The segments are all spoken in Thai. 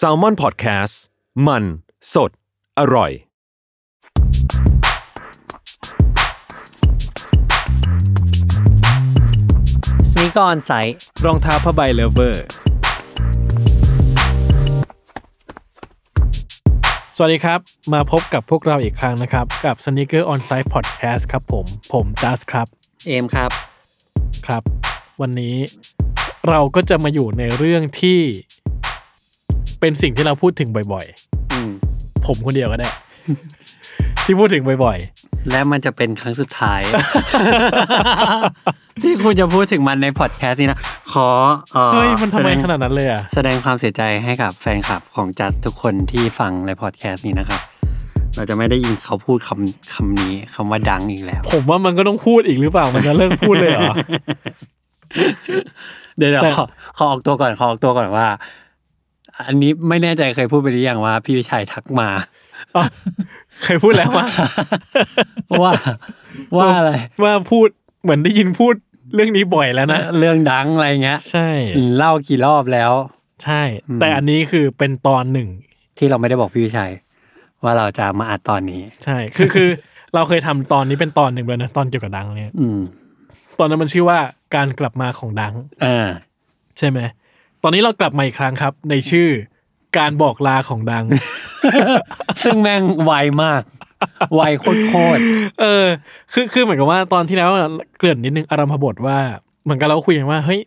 s a l m o n PODCAST มัน สด อร่อย Sneaker On Site รองเท้าผ้าใบ lover สวัสดีครับ มาพบกับพวกเราอีกครั้งนะครับ กับ Sneaker On Site Podcast ครับผม ผมจัสครับ เอมครับ ครับ วันนี้เราก็จะมาอยู่ในเรื่องที่ เป็นสิ่งที่เราพูดถึงบ่อยอืมๆผมคนเดียวก็ได้ ที่พูดถึงบ่อยและมันจะเป็นครั้งสุดท้าย ที่คุณจะพูดถึงมันในพอดแคสต์นี้นะ ขอเอ่อๆเฮ้ยมันทำไมแสดงขนาดนั้นเลยอะ แสดงความเสียใจให้กับแฟนคลับของจัดทุกคนที่ฟังในพอดแคสต์นี้นะครับเราจะไม่ได้ยินเขาพูดคำคำนี้คำว่าดังอีกแล้ว ผมว่ามันก็ต้องพูดอีกหรือเปล่า มันจะเลิกพูดเลยเหรอเดี๋ยวเดี๋ยวแต่ขอขอออกตัวก่อนขอออกตัวก่อนว่า อันนี้ไม่แน่ใจเคยพูดไปหรือยังว่า พี่วิชัยทักมาอ๋อเคยพูดแล้วว่าว่าว่าอะไรว่าพูดเหมือนได้ยินพูดเรื่องนี้บ่อยแล้วนะเรื่องดังอะไรเงี้ย ใช่เล่ากี่รอบแล้ว ใช่ แต่อันนี้คือเป็นตอนหนึ่ง ที่เราไม่ได้บอกพี่วิชัย ว่าเราจะมาอัดตอนนี้ ใช่คือคือเราเคยทำตอนนี้เป็นตอนหนึ่งเลยนะตอนเกี่ยวกับดังเนี่ยอืมตอนนั้นมันชื่อว่าการกลับมาของดังอ่าใช่ไหม ตอนนี้เรากลับมาอีกครั้งครับ ในชื่อการบอกลาของดัง ซึ่งแม่งไวมาก ไวโคตรโคตรเออ คือคือเหมือนกับว่าตอนที่แล้วเกริ่นนิดนึงอารัมพบทว่า เหมือนกับเราคุยกันว่า เฮ้ย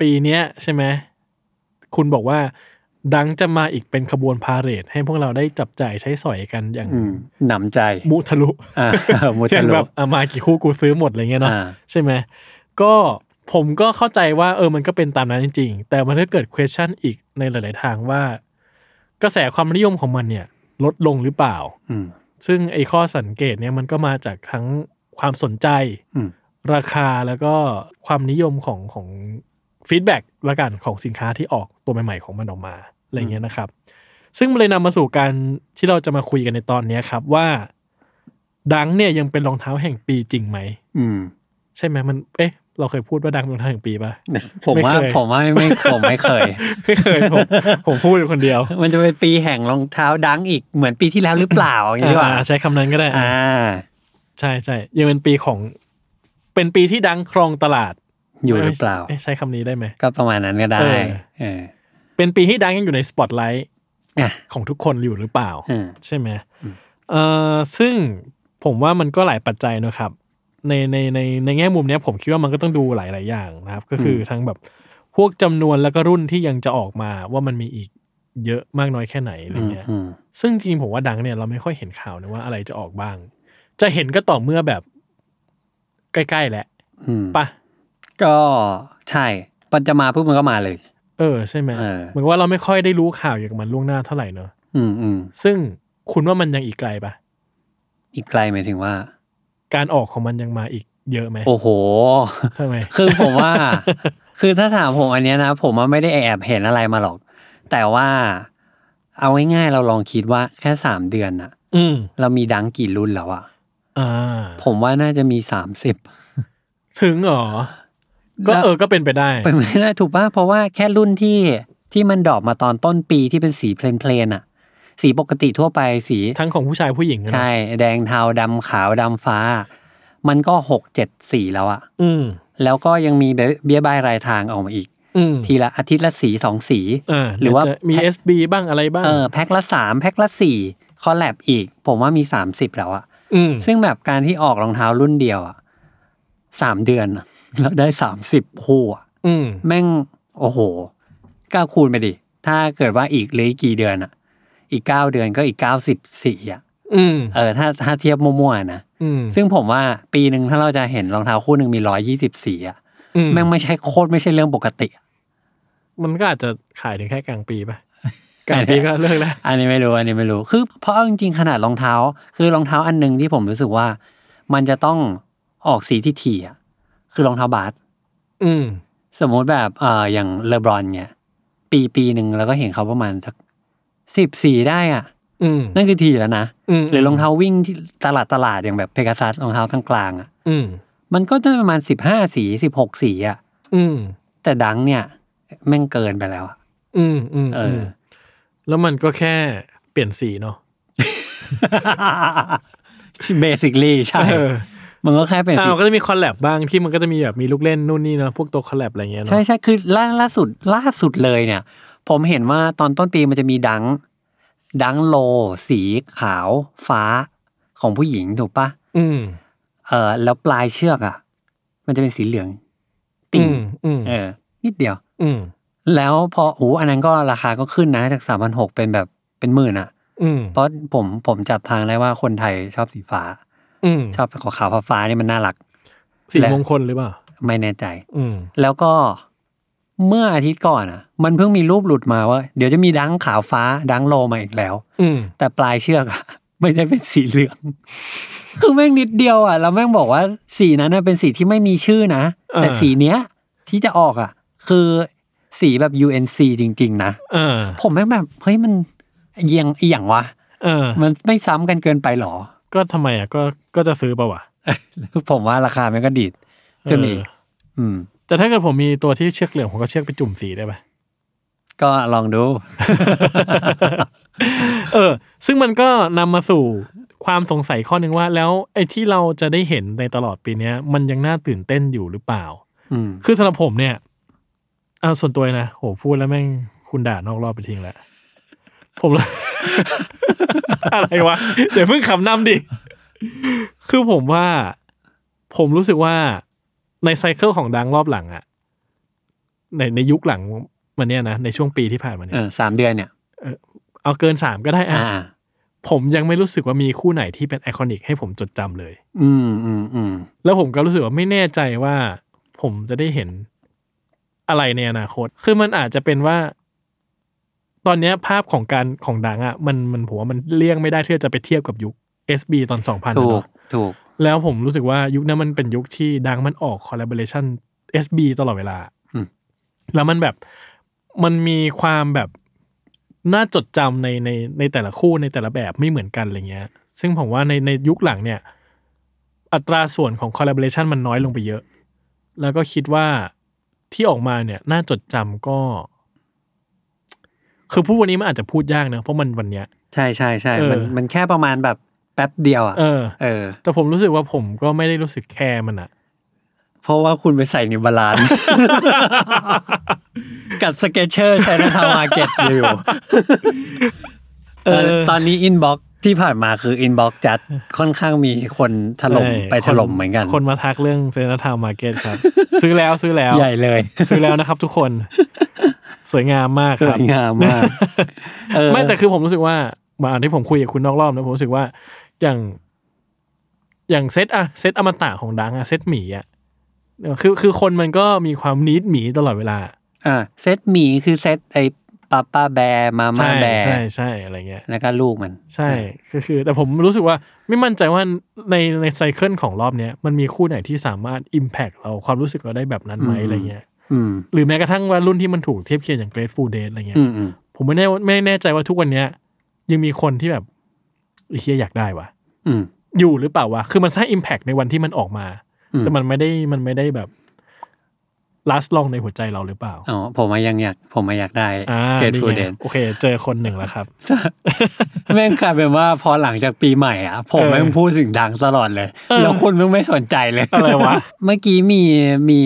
ปีเนี้ยใช่ไหมคุณบอกว่า ดังจะมาอีกเป็นขบวนพาเหรดให้พวกเราได้จับจ่ายใช้สอยกันอย่างอืมหนำใจ มุทะลุอ่ามุอทะย่างลุแบบอะมากี่คู่กูซื้อหมดอะไรเงี้ยเนาะอ่าใช่ไหมก็ ผมก็เข้าใจว่าเออมันก็เป็นตามนั้นจริง ๆ แต่มันก็เกิด question อีกในหลาย ๆ ทางว่า กระแสความนิยมของมันเนี่ย ลดลงหรือเปล่าอืมซึ่งไอ้ข้อสังเกตเนี่ยมันก็มาจากทั้งความสนใจอืมราคาแล้วก็ความนิยมของของฟีดแบ็กละกันของสินค้าที่ออกตัวใหม่ ๆ ของมันออกมาอะไรเงี้ยนะครับ ซึ่งมันเลยนำมาสู่การที่เราจะมาคุยกันในตอนเนี้ยครับว่า ดังเนี่ยยังเป็นรองเท้าแห่งปีจริงไหมอืมใช่ไหมมัน เอ๊ะ เราเคยพูดว่าดังเป็นรองเท้าแห่งปีป่ะ ผมว่าไม่เคยผมว่าไม่ผมไม่เคย ไม่เคยผมผมพูดอยู่คนเดียว มันจะเป็นปีแห่งรองเท้าดังอีกเหมือนปีที่แล้วหรือเปล่าอย่างนี้ดีกว่าอ่าใช้คำนั้นก็ได้ อ่า ใช่ใช่ยังเป็นปีของ เป็นปีที่ดังครองตลาด อยู่หรือเปล่าอ๊ะใช้คำนี้ได้ไหม ก็ประมาณนั้นก็ได้เออเออเป็นปีที่ดังยังอยู่ในสปอตไลท์อะของทุกคนอยู่หรือเปล่าอืมใช่ไหมเอ่อซึ่งผมว่ามันก็หลายปัจจัยเนอะครับ ในในในในแง่มุมเนี้ยผมคิดว่ามันก็ต้องดูหลาย ๆ อย่างนะครับ ก็คือทั้งแบบพวกจำนวนแล้วก็รุ่นที่ยังจะออกมาว่ามันมีอีกเยอะมากน้อยแค่ไหนอะไรเงี้ยอืมซึ่งจริงๆผมว่าดังเนี่ยเราไม่ค่อยเห็นข่าวนะว่าอะไรจะออกบ้าง จะเห็นก็ต่อเมื่อแบบใกล้ๆแหละอืมปะก็ใช่ปันจะมาปุ๊บมันก็มาเลย เออใช่ไหมเออเหมือนกับว่าเราไม่ค่อยได้รู้ข่าวเกี่ยวกับมันล่วงหน้าเท่าไหร่เนอะอืมอืมซึ่งคุณว่ามันยังอีกไกลปะอีกไกลหมายถึงว่า การออกของมันยังมาอีกเยอะไหมโอ้โหทำไมคือผมว่า คือถ้าถามผมอันเนี้ยนะ ผมว่าไม่ได้แอบเห็นอะไรมาหรอก แต่ว่าเอาง่ายๆเราลองคิดว่าแค่สามเดือนอะอืมเรามีดังกี่รุ่นแล้วอะอ่า ผมว่าน่าจะมีสามสิบ ถึงเหรอ ก็แล้วเออก็เป็นไปได้ เป็นไม่ได้ถูกป่ะเพราะว่าแค่รุ่นที่ที่มันดรอกมาตอนต้นปีที่เป็นสีเพลนๆอะ สีปกติทั่วไปสีทั้งของผู้ชายผู้หญิงนะใช่ แดงเทาดำขาวดำฟ้า มันก็หกเจ็ดสีแล้วอะอืมแล้วก็ยังมีเบี้ยบายรายทางออกมาอีกอืมทีละอาทิตย์ละสีสองสีอ่าหรือว่าเดี๋ยจะมีแพ็ค SB บ้างอะไรบ้างเออแพ็คละสามแพ็คละสี่คอลแลบอีก ผมว่ามีสามสิบแล้วอะอืมซึ่งแบบการที่ออกรองเท้ารุ่นเดียวอะสามเดือนอะแล้วได้สามสิบคู่อะอืมแม่ง โอ้โหก้าคูณไปดิ ถ้าเกิดว่าอีกเหลยกี่เดือนอะ อีกเก้าเดือนก็อีกเก้าสิบสี่อะอืมเออถ้าถ้าเทียบมั่วๆนะอืมซึ่งผมว่าปีหนึ่งถ้าเราจะเห็นรองเท้าคู่หนึ่งมีร้อยยี่สิบสี่อะอืมแม่งไม่ใช่โคตรไม่ใช่เรื่องปกติอะมันก็อาจจะขายถึงแค่กลางปีป่ะกลางปีก็เลิกแล้ว อันนี้ไม่รู้อันนี้ไม่รู้คือเพราะเอาจริงๆขนาดรองเท้า คือรองเท้าอันหนึ่งที่ผมรู้สึกว่า มันจะต้องออกสีที่ถี่อะคือรองเท้าบาสอืม สมมุติแบบเอ่ออย่างเลบรอนเนี่ยปีปีหนึ่งแล้วก็เห็นเขาประมาณสัก สิบสีได้อะอืมนั่นคือถี่แล้วนะอืมหรือรองเท้าวิ่งที่ตลาดตลาดอย่างแบบเพกาซัสรองเท้าทั้งกลางอะอืมมันก็จะประมาณสิบห้าสีสิบหกสีอะอืมแต่ดังเนี่ย แม่งเกินไปแล้วอะอืมอืมเออือมแล้วมันก็แค่เปลี่ยนสีเนาะเบสิคลีใช่เออมันก็แค่เป็นอ่าสีมันก็จะมีคอลแลบบ้างที่มันก็จะมีแบบมีลูกเล่นนู่นนี่เนาะพวกตัวคอลแลบอะไรเงี้ยเนาะใช่ใช่คือล่าล่าสุดล่าสุดเลยเนี่ย ผมเห็นว่าตอนต้นปีมันจะมีดัง ดังโล สีขาว ฟ้าของผู้หญิงถูกปะอืม เออแล้วปลายเชือกอะ มันจะเป็นสีเหลือง ติ่อืงมอืม เออ นิดเดียว อืม แล้วพอโอ้อันนั้นก็ราคาก็ขึ้นนะ จากสามพันหกเป็นแบบเป็นหมื่นอะ อืมเพราะผมผมจับทางได้ว่าคนไทยชอบสีฟ้า อืมชอบขาวขาวๆฟ้าๆนี่มันน่ารัก สีและมงคลหรือเปล่า ไม่แน่ใจ อืม แล้วก็ เมื่ออาทิตย์ก่อนอะ มันเพิ่งมีรูปหลุดมาว่า เดี๋ยวจะมีดังขาวฟ้าดังโลมาอีกแล้ว อืมแต่ปลายเชือกอะไม่ได้เป็นสีเหลือง คือแม่งนิดเดียวอะแล้วแม่งบอกว่าสีนั้นน่ะเป็นสีที่ไม่มีชื่อนะ แต่เออสีเนี้ย ที่จะออกอะ คือสีแบบ UNC จริง ๆ นะเออผมแม่งแบบเฮ้ยมันเอียงเอียงวะเออมันไม่ซ้ำกันเกินไปหรอ ก็ทำไมอะก็ก็จะซื้อเปล่าวะผมว่าราคามันก็ดีดขึ้นมาอีกเอออืม แต่ถ้าเกิดผมมีตัวที่เชือกเหลืองผมก็เชือกไปจุ่มสีได้ปะก็ลองดู เออ ซึ่งมันก็นำมาสู่ความสงสัยข้อหนึ่งว่า แล้วไอ้ที่เราจะได้เห็นในตลอดปีเนี้ยมันยังน่าตื่นเต้นอยู่หรือเปล่าอืมคือสำหรับผมเนี่ยเอาส่วนตัวนะโหพูดแล้วแม่งคุณด่านอกรอบไปทิ้งแล้วผมเลยอะไรวะเดี๋ยวเพิ่งขำนำดิ คือผมว่า ผมรู้สึกว่า ในไซเคิลของดังรอบหลังอะในในยุคหลังมันเนี่ยนะในช่วงปีที่ผ่านมาเนี่เอยอสามเดือนเนี่ยเอาเกินสามก็ได้อะอ่าผมยังไม่รู้สึกว่ามีคู่ไหนที่เป็นไอคอนิกให้ผมจดจำเลย อืมอืมอืมแล้วผมก็รู้สึกว่าไม่แน่ใจว่า ผมจะได้เห็นอะไรในอนาคต คือมันอาจจะเป็นว่า ตอนเนี้ยภาพของการของดังอะ มันมันผมว่ามันเลี่ยงไม่ได้ที่จะไปเทียบกับยุค SB ตอน2000ถูนะกเนาะถูก แล้วผมรู้สึกว่ายุคนั้นมันเป็นยุคที่ดังมันออกคอลลาบอร์เรชัน SB ตลอดเวลาอืมแล้วมันแบบมันมีความแบบน่าจดจำในในในแต่ละคู่ในแต่ละแบบไม่เหมือนกันอะไรเงี้ย ซึ่งผมว่าในในยุคหลังเนี่ย อัตราส่วนของ collaboration มันน้อยลงไปเยอะ แล้วก็คิดว่าที่ออกมาเนี่ย น่าจดจำก็ คือพูดวันนี้มันอาจจะพูดยากเนอะเพราะมันวันเนี้ย ใช่ใช่ใช่เออมันมันแค่ประมาณแบบ แป๊บเดียวอะเออ เออ แต่ผมรู้สึกว่าผมก็ไม่ได้รู้สึกแคร์มันอะเพราะว่าคุณไปใส่ New Balance กับ Skechers Chinatown Market อยู่เออ ตอนนี้ inbox ที่ผ่านมาคือ inbox จัดค่อนข้างมีคนถล่มใช่ไปถล่มเหมือนกัน คนมาทักเรื่อง Chinatown Market ครับ ซื้อแล้วซื้อแล้ว ใหญ่เลย ซื้อแล้วนะครับทุกคน สวยงามมากครับ สวยงามมาก เออ ไม่แต่คือผมรู้สึกว่ามาที่ผมคุยกับคุณนอกรอบนะผมรู้สึกว่า อย่างอย่างเซตอะเซตอมตะของ Dunk อะเซตหมีอะเออคือคือคนมันก็มีความ need หมีตลอดเวลา อ่าเซตหมีคือเซตไอ้ป้าป้าแบร์มาม่าใช่แบร์ใช่ใช่อะไรเงี้ยแล้วก็ลูกมัน ใช่คือคือ แต่ผมรู้สึกว่าไม่มั่นใจว่าในในไซเคิลของรอบเนี้ยมันมีคู่ไหนที่สามารถ Impact เราความรู้สึกเราได้แบบนั้นไหมอืมอะไรเงี้ยอืมหรือแม้กระทั่งว่ารุ่นที่มันถูกเทียบเคียงอย่าง Grateful Dead อะไรเงี้ยอืมอืมผมไม่แน่ไม่แน่ใจว่าทุกวันเนี้ยยังมีคนที่แบบไอ้ เฮียอยากได้วะอืมอยู่หรือเปล่าวะคือมันสร้าง Impact ในวันที่มันออกมาอืมแต่มันไม่ได้มันไม่ได้แบบ last long ในหัวใจเราหรือเปล่าอ๋อผมมายังอยากผมมาอยากได้อ่าเกตนี่ฟูไงเดนโอเค เจอคนหนึ่งแล้วครับแม่งกลายเป็นว่าพอหลังจากปีใหม่อะ ผมเออแม่งพูดถึงดังตลอดเลยเออแล้วคุณแม่งไม่สนใจเลยอะไรวะเมื่อกี้มีมี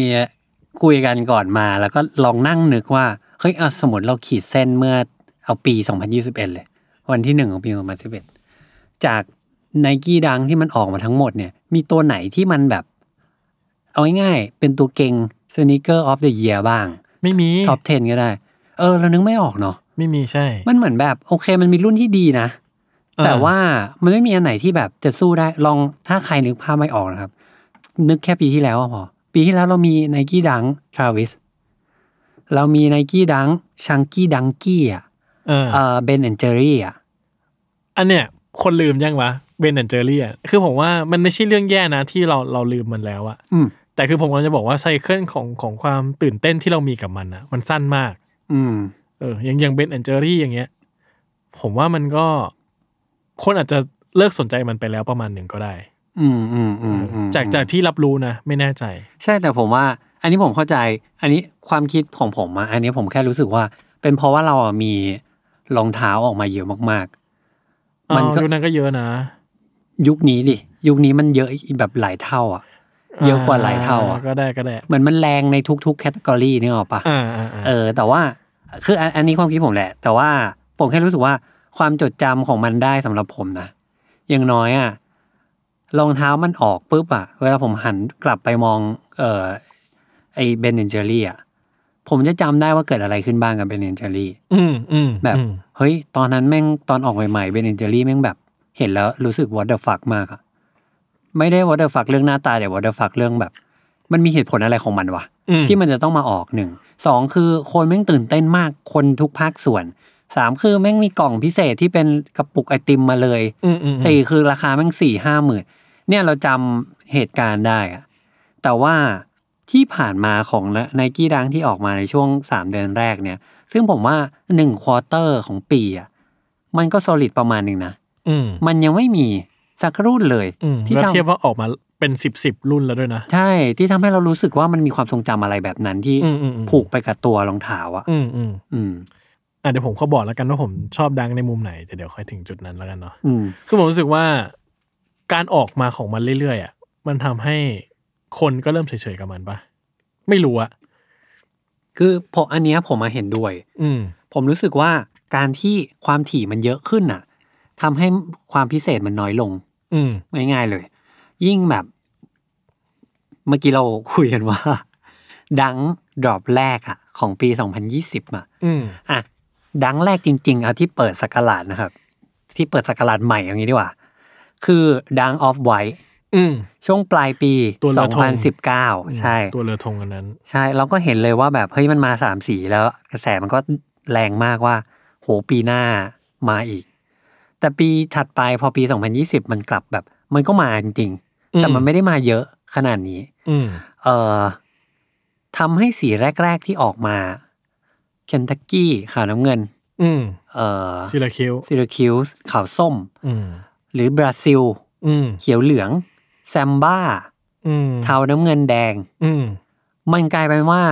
คุยกันก่อนมา แล้วก็ลองนั่งนึกว่าเฮ้ยอะสมมติเราขีดเส้นเมื่อเอาปี 2021 เลย วันที่หนึ่งของปี 2021 จาก Nike Dunk ที่มันออกมาทั้งหมดเนี่ย มีตัวไหนที่มันแบบ เอาง่ายๆเป็นตัวเก่ง sneaker of the year บ้าง ไม่มี top 10 ก็ได้ เออ เรานึกไม่ออกเนาะไม่มีใช่ มันเหมือนแบบ โอเคมันมีรุ่นที่ดีนะอ่าแต่ว่ามันไม่มีอันไหนที่แบบจะสู้ได้ลองถ้าใครนึกภาพไม่ออกนะครับ นึกแค่ปีที่แล้วอะพอ ปีที่แล้วเรามี Nike Dunk Travis เรามี Nike Dunk Chunky Dunky อะเออเอ่อ Ben & Jerry อะอันเนี้ย คนลืมยังวะ Ben & Jerry อะคือผมว่ามันไม่ใช่เรื่องแย่นะที่เราเราลืมมันแล้วอะอืมแต่คือผมกำลังจะบอกว่า cycle ของของความตื่นเต้นที่เรามีกับมันอะมันสั้นมาก อืม เอออย่างอย่าง Ben & Jerry อย่างเงี้ย ผมว่ามันก็คนอาจจะเลิกสนใจมันไปแล้วประมาณหนึ่งก็ได้ อืมอืมอืมอืมจากจากที่รับรู้นะไม่แน่ใจ ใช่แต่ผมว่า อันนี้ผมเข้าใจ อันนี้ความคิดของผมอะอันนี้ผมแค่รู้สึกว่า เป็นเพราะว่าเราอะมีรองเท้าออกมาเยอะมากๆ มันก็อ๋อยุคนั้นก็เยอะนะ ยุคนี้ดิยุคนี้มันเยอะอีกแบบหลายเท่า อะ เยอะกว่าหลายเท่าอะก็ได้ก็ได้เหมือนมันแรงในทุกๆแคตตากรีนี่หรอกปะอ่าอ่าอ่าเออ แต่ว่าคืออันอันนี้ความคิดผมแหละ แต่ว่าผมแค่รู้สึกว่าความจดจำของมันได้สำหรับผมนะอย่างน้อยอะรองเท้ามันออกปุ๊บอะ เวลาผมหันกลับไปมอง เอ่อไอ้ Ben & Jerry อะ ผมจะจำได้ว่าเกิดอะไรขึ้นบ้างกับ Ben & Jerry อืมอืมแบบอืมเฮ้ย ตอนนั้นแม่งตอนออกใหม่ๆ Ben & Jerry แม่งแบบ เห็นแล้วรู้สึก what the fuck มากอะไม่ได้ what the fuck เรื่องหน้าตาแต่ what the fuck เรื่องแบบ มันมีเหตุผลอะไรของมันวะอืมที่มันจะต้องมาออกหนึ่งสองคือคนแม่งตื่นเต้นมากคนทุกภาคส่วนสามคือแม่งมีกล่องพิเศษที่เป็นกระปุกไอติมมาเลยอืมอืมสี่คือราคาแม่งสี่ห้าหมื่นเนี่ยเราจำเหตุการณ์ได้อะแต่ว่า ที่ผ่านมาของ Nike Dunk ที่ออกมาในช่วงสามเดือนแรกเนี่ย ซึ่งผมว่าหนึ่ง quarter ของปีอะมันก็ solid ประมาณหนึ่งนะอืมมันยังไม่มีสักรุ่นเลยอืมที่แล้วทำเทียบว่าออกมาเป็นสิบสิบรุ่นแล้วด้วยนะ ใช่ที่ทำให้เรารู้สึกว่ามันมีความทรงจำอะไรแบบนั้นที่อืมอืมอืมผูกไปกับตัวรองเท้าอะ อืมอืมอืมอะเดี๋ยวผมเขาบอกแล้วกันว่าผมชอบ Dunk ในมุมไหนแต่เดี๋ยวค่อยถึงจุดนั้นแล้วกันเนาะอืมคือผมรู้สึกว่าการออกมาของมันเรื่อยๆอะมันทำให้ คนก็เริ่มเฉยๆกับมันปะไม่รู้อะคือผมอันเนี้ยผมมาเห็นด้วย อืม ผมรู้สึกว่าการที่ความถี่มันเยอะขึ้นน่ะทำให้ความพิเศษมันน้อยลง อืม ง่ายๆเลย ยิ่งแบบ เมื่อกี้เราคุยกันว่า ดังดรอปแรกอะของปี 2020อะอืม อะ ดังแรกจริงๆเอาที่เปิดสกราดนะครับ ที่เปิดสกราดใหม่อย่างนี้ดีกว่า คือดังออฟไว อืมช่วงปลายปี ตัวเรือธง 2019 ใช่ ตัวเรือธงอันนั้น ใช่เราก็เห็นเลยว่าแบบเฮ้ยมันมาสามสีแล้วกระแสมันก็แรงมากว่า โหปีหน้ามาอีก แต่ปีถัดไปพอปี 2020 มันกลับแบบ มันก็มาจริงอืมๆแต่มันไม่ได้มาเยอะขนาดนี้ อืมเอ่อทำให้สีแรก ๆที่ออกมาKentucky ขาวน้ำเงิน อืมเอ่อ Syracuse Syracuse ขาวส้ม อืมหรือบราซิล อืมเขียวเหลือง แซมบ้าอืมเทาน้ำเงินแดง อืมมันกลายเป็นว่า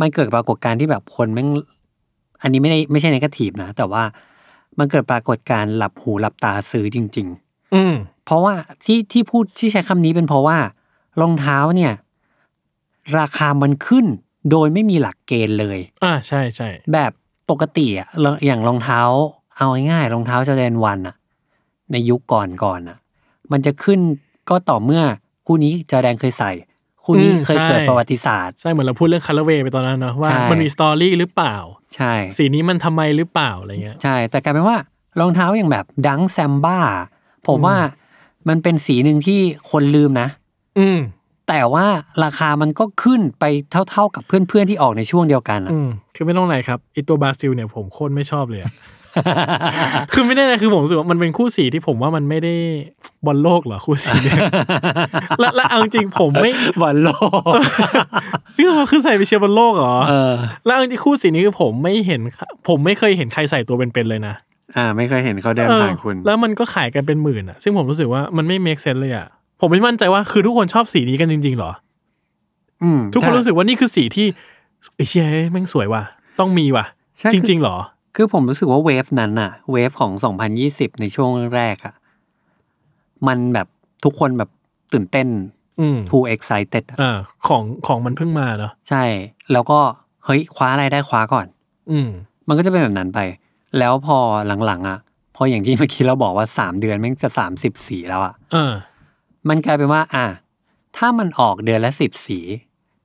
มันเกิดปรากฏการณ์ที่แบบคนแม่งอันนี้ไม่ได้ไม่ใช่ negative นะ แต่ว่ามันเกิดปรากฏการณ์หลับหูหลับตาซื้อจริงอืมๆเพราะว่าที่ที่พูดที่ใช้คำนี้เป็นเพราะว่ารองเท้าเนี่ย ราคามันขึ้นโดยไม่มีหลักเกณฑ์เลย อ่าใช่ใช่แบบปกติอะอย่างรองเท้า เอาง่ายๆรองเท้าจอแดนวันอะในยุคก่อนก่อนอะมันจะขึ้น ก็ต่อเมื่อคู่นี้จอแดนเคยใส่ คู่นี้เคยเกิดประวัติศาสตร์ ใช่เหมือนเราพูดเรื่องคัลเวย์ไปตอนนั้นเนาะว่าใช่มันมีสตอรี่หรือเปล่า ใช่ สีนี้มันทำไมหรือเปล่าอะไรเงี้ย ใช่ แต่กลายเป็นว่ารองเท้าอย่างแบบดังแซมบ้า ผมว่ามันเป็นสีหนึ่งที่คนลืมนะ อืมแต่ว่าราคามันก็ขึ้นไปเท่าๆกับเพื่อนๆที่ออกในช่วงเดียวกันอะอืมคือไม่ต้องไหนครับไอตัวบราซิลเนี่ยผมโคตรไม่ชอบเลยอะ คือไม่แน่นะคือผมรู้สึกว่ามันเป็นคู่สีที่ผมว่ามันไม่ได้บอลโลกเหรอคู่สีเนี่ยและและเอาจริงๆผมไม่บอลโลกพี่มันคือใส่ไปเชียร์บอลโลกเหรอเออแล้วเอาจริงๆคู่สีนี้คือผมไม่เห็น ผมไม่เคยเห็นใครใส่ตัวเป็นๆเลยนะอ่า ไม่เคยเห็นเขาเดินเออผ่านคุณ แล้วมันก็ขายกันเป็นหมื่นอะ ซึ่งผมรู้สึกว่ามันไม่ make sense เลยอะผมไม่มั่นใจว่าคือทุกคนชอบสีนี้กันจริงๆเหรอ อืมทุกคนถ้ารู้สึกว่านี่คือสีที่ไอ้เชี่ยแม่งสวยว่ะต้องมีว่ะใช่จริงๆเหรอ คือผมรู้สึกว่าเวฟนั้นน่ะเวฟของ 2020 ในช่วงแรกอะมันแบบทุกคนแบบตื่นเต้นอืม too excited อะอ่าของของมันเพิ่งมาเนาะใช่ แล้วก็เฮ้ยคว้าอะไรได้คว้าก่อน อืม มันก็จะเป็นแบบนั้นไป แล้วพอหลังๆอะพออย่างที่เมื่อกี้เราบอกว่าสามเดือนแม่งจะสามสิบสีแล้วอะเออ มันกลายเป็นว่า อะถ้ามันออกเดือนละสิบสี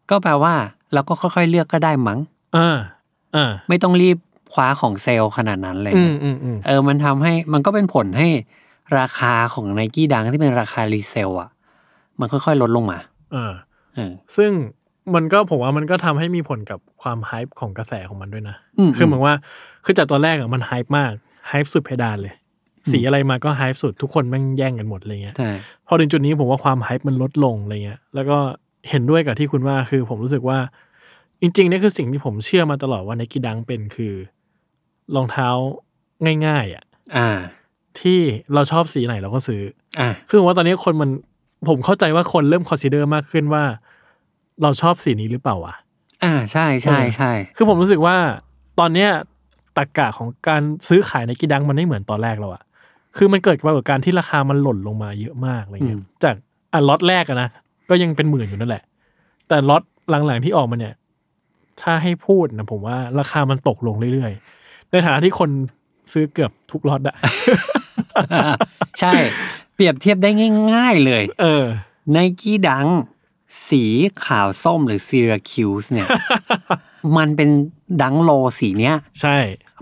ก็แปลว่า เราก็ค่อยๆเลือกก็ได้มั้งอ่าอ่าไม่ต้องรีบ คว้าของเซลล์ขนาดนั้นเลยอืมอืมอืมเออ มันทำให้มันก็เป็นผลให้ราคาของ Nike Dunk ที่เป็นราคา resell อะมันค่อยๆ ลดลงมาอ่าเออซึ่งมันก็ผมว่ามันก็ทำให้มีผลกับความ hype ของกระแสของมันด้วยนะอืมคือเหมือนว่าคือจากตอนแรกอะมัน hype มาก hype สุดเพดานเลย สีอะไรมาก็ hype สุดทุกคนแม่งแย่งกันหมดอะไรเงี้ยใช่พอถึงจุดนี้ผมว่าความ hype มันลดลงอะไรเงี้ยแล้วก็เห็นด้วยกับที่คุณว่าคือผมรู้สึกว่า จริงๆนี่คือสิ่งที่ผมเชื่อมาตลอดว่า Nike Dunk เป็นคือ รองเท้าง่าย ๆอะอ่า ที่เราชอบสีไหนเราก็ซื้อ อ่าคือผมว่าตอนนี้คนมันผมเข้าใจว่าคนเริ่มคอนซีเดอร์มากขึ้นว่า เราชอบสีนี้หรือเปล่าวะอ่าใช่ใช่ใช่คือผมรู้สึกว่าตอนเนี้ยตรกกะของการซื้อขายในกีดังมันไม่เหมือนตอนแรกแล้วอะคือมันเกิดปรากฏการณ์ที่ราคามันหล่นลงมาเยอะมากอะไรเงี้ย จากอะล็อตแรกอะนะก็ยังเป็นหมื่นอยู่นั่นแหละ แต่ล็อตหลังๆที่ออกมาเนี่ย ถ้าให้พูดนะผมว่าราคามันตกลงเรื่อยๆ ในฐานะที่คนซื้อเกือบทุกล็อตอะใช่ เปรียบเทียบได้ง่าย ๆเลย เออ Nike Dunk สีขาวส้มหรือ Syracuse เนี่ย มันเป็น Dunk Low สีเนี้ย ใช่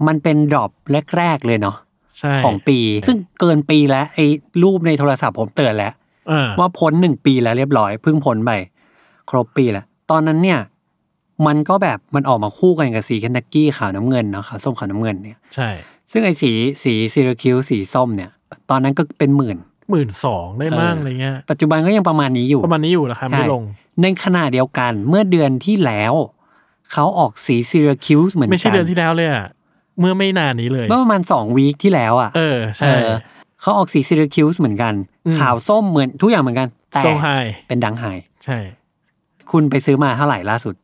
มันเป็น drop แรก ๆ เลยเนาะใช่ของปี ซึ่งเกินปีแล้ว ไอ้รูปในโทรศัพท์ผมเตือนแล้วเออว่าพ้นหนึ่งปีแล้วเรียบร้อยเพิ่งพ้นไปครบปีแล้ว ตอนนั้นเนี่ย มันก็แบบมันออกมาคู่กันกับสี Kentucky ขาวน้ำเงินเนาะขาวส้มขาวน้ำเงินเนี่ยใช่ ซึ่งไอ้สีสี Syracuse สีส้มเนี่ย ตอนนั้นก็เป็นหมื่นหมื่นสองได้มั่งเออออะไรเงี้ยปัจจุบันก็ยังประมาณนี้อยู่ประมาณนี้อยู่ราคาไม่ใช่ลง ในขณะเดียวกันเมื่อเดือนที่แล้ว เขาออกสี Syracuse เหมือนกันไม่ใช่เดือนที่แล้วเลยอะเมื่อไม่นานนี้เลยเมื่อประมาณสอง week ที่แล้วอะเออใช่เออเขาออกสี Syracuse เหมือนกันอืมขาวส้มเหมือนทุกอย่างเหมือนกันแต่โซไฮเป็นดังไฮใช่ คุณไปซื้อมาเท่าไหร่ล่าสุด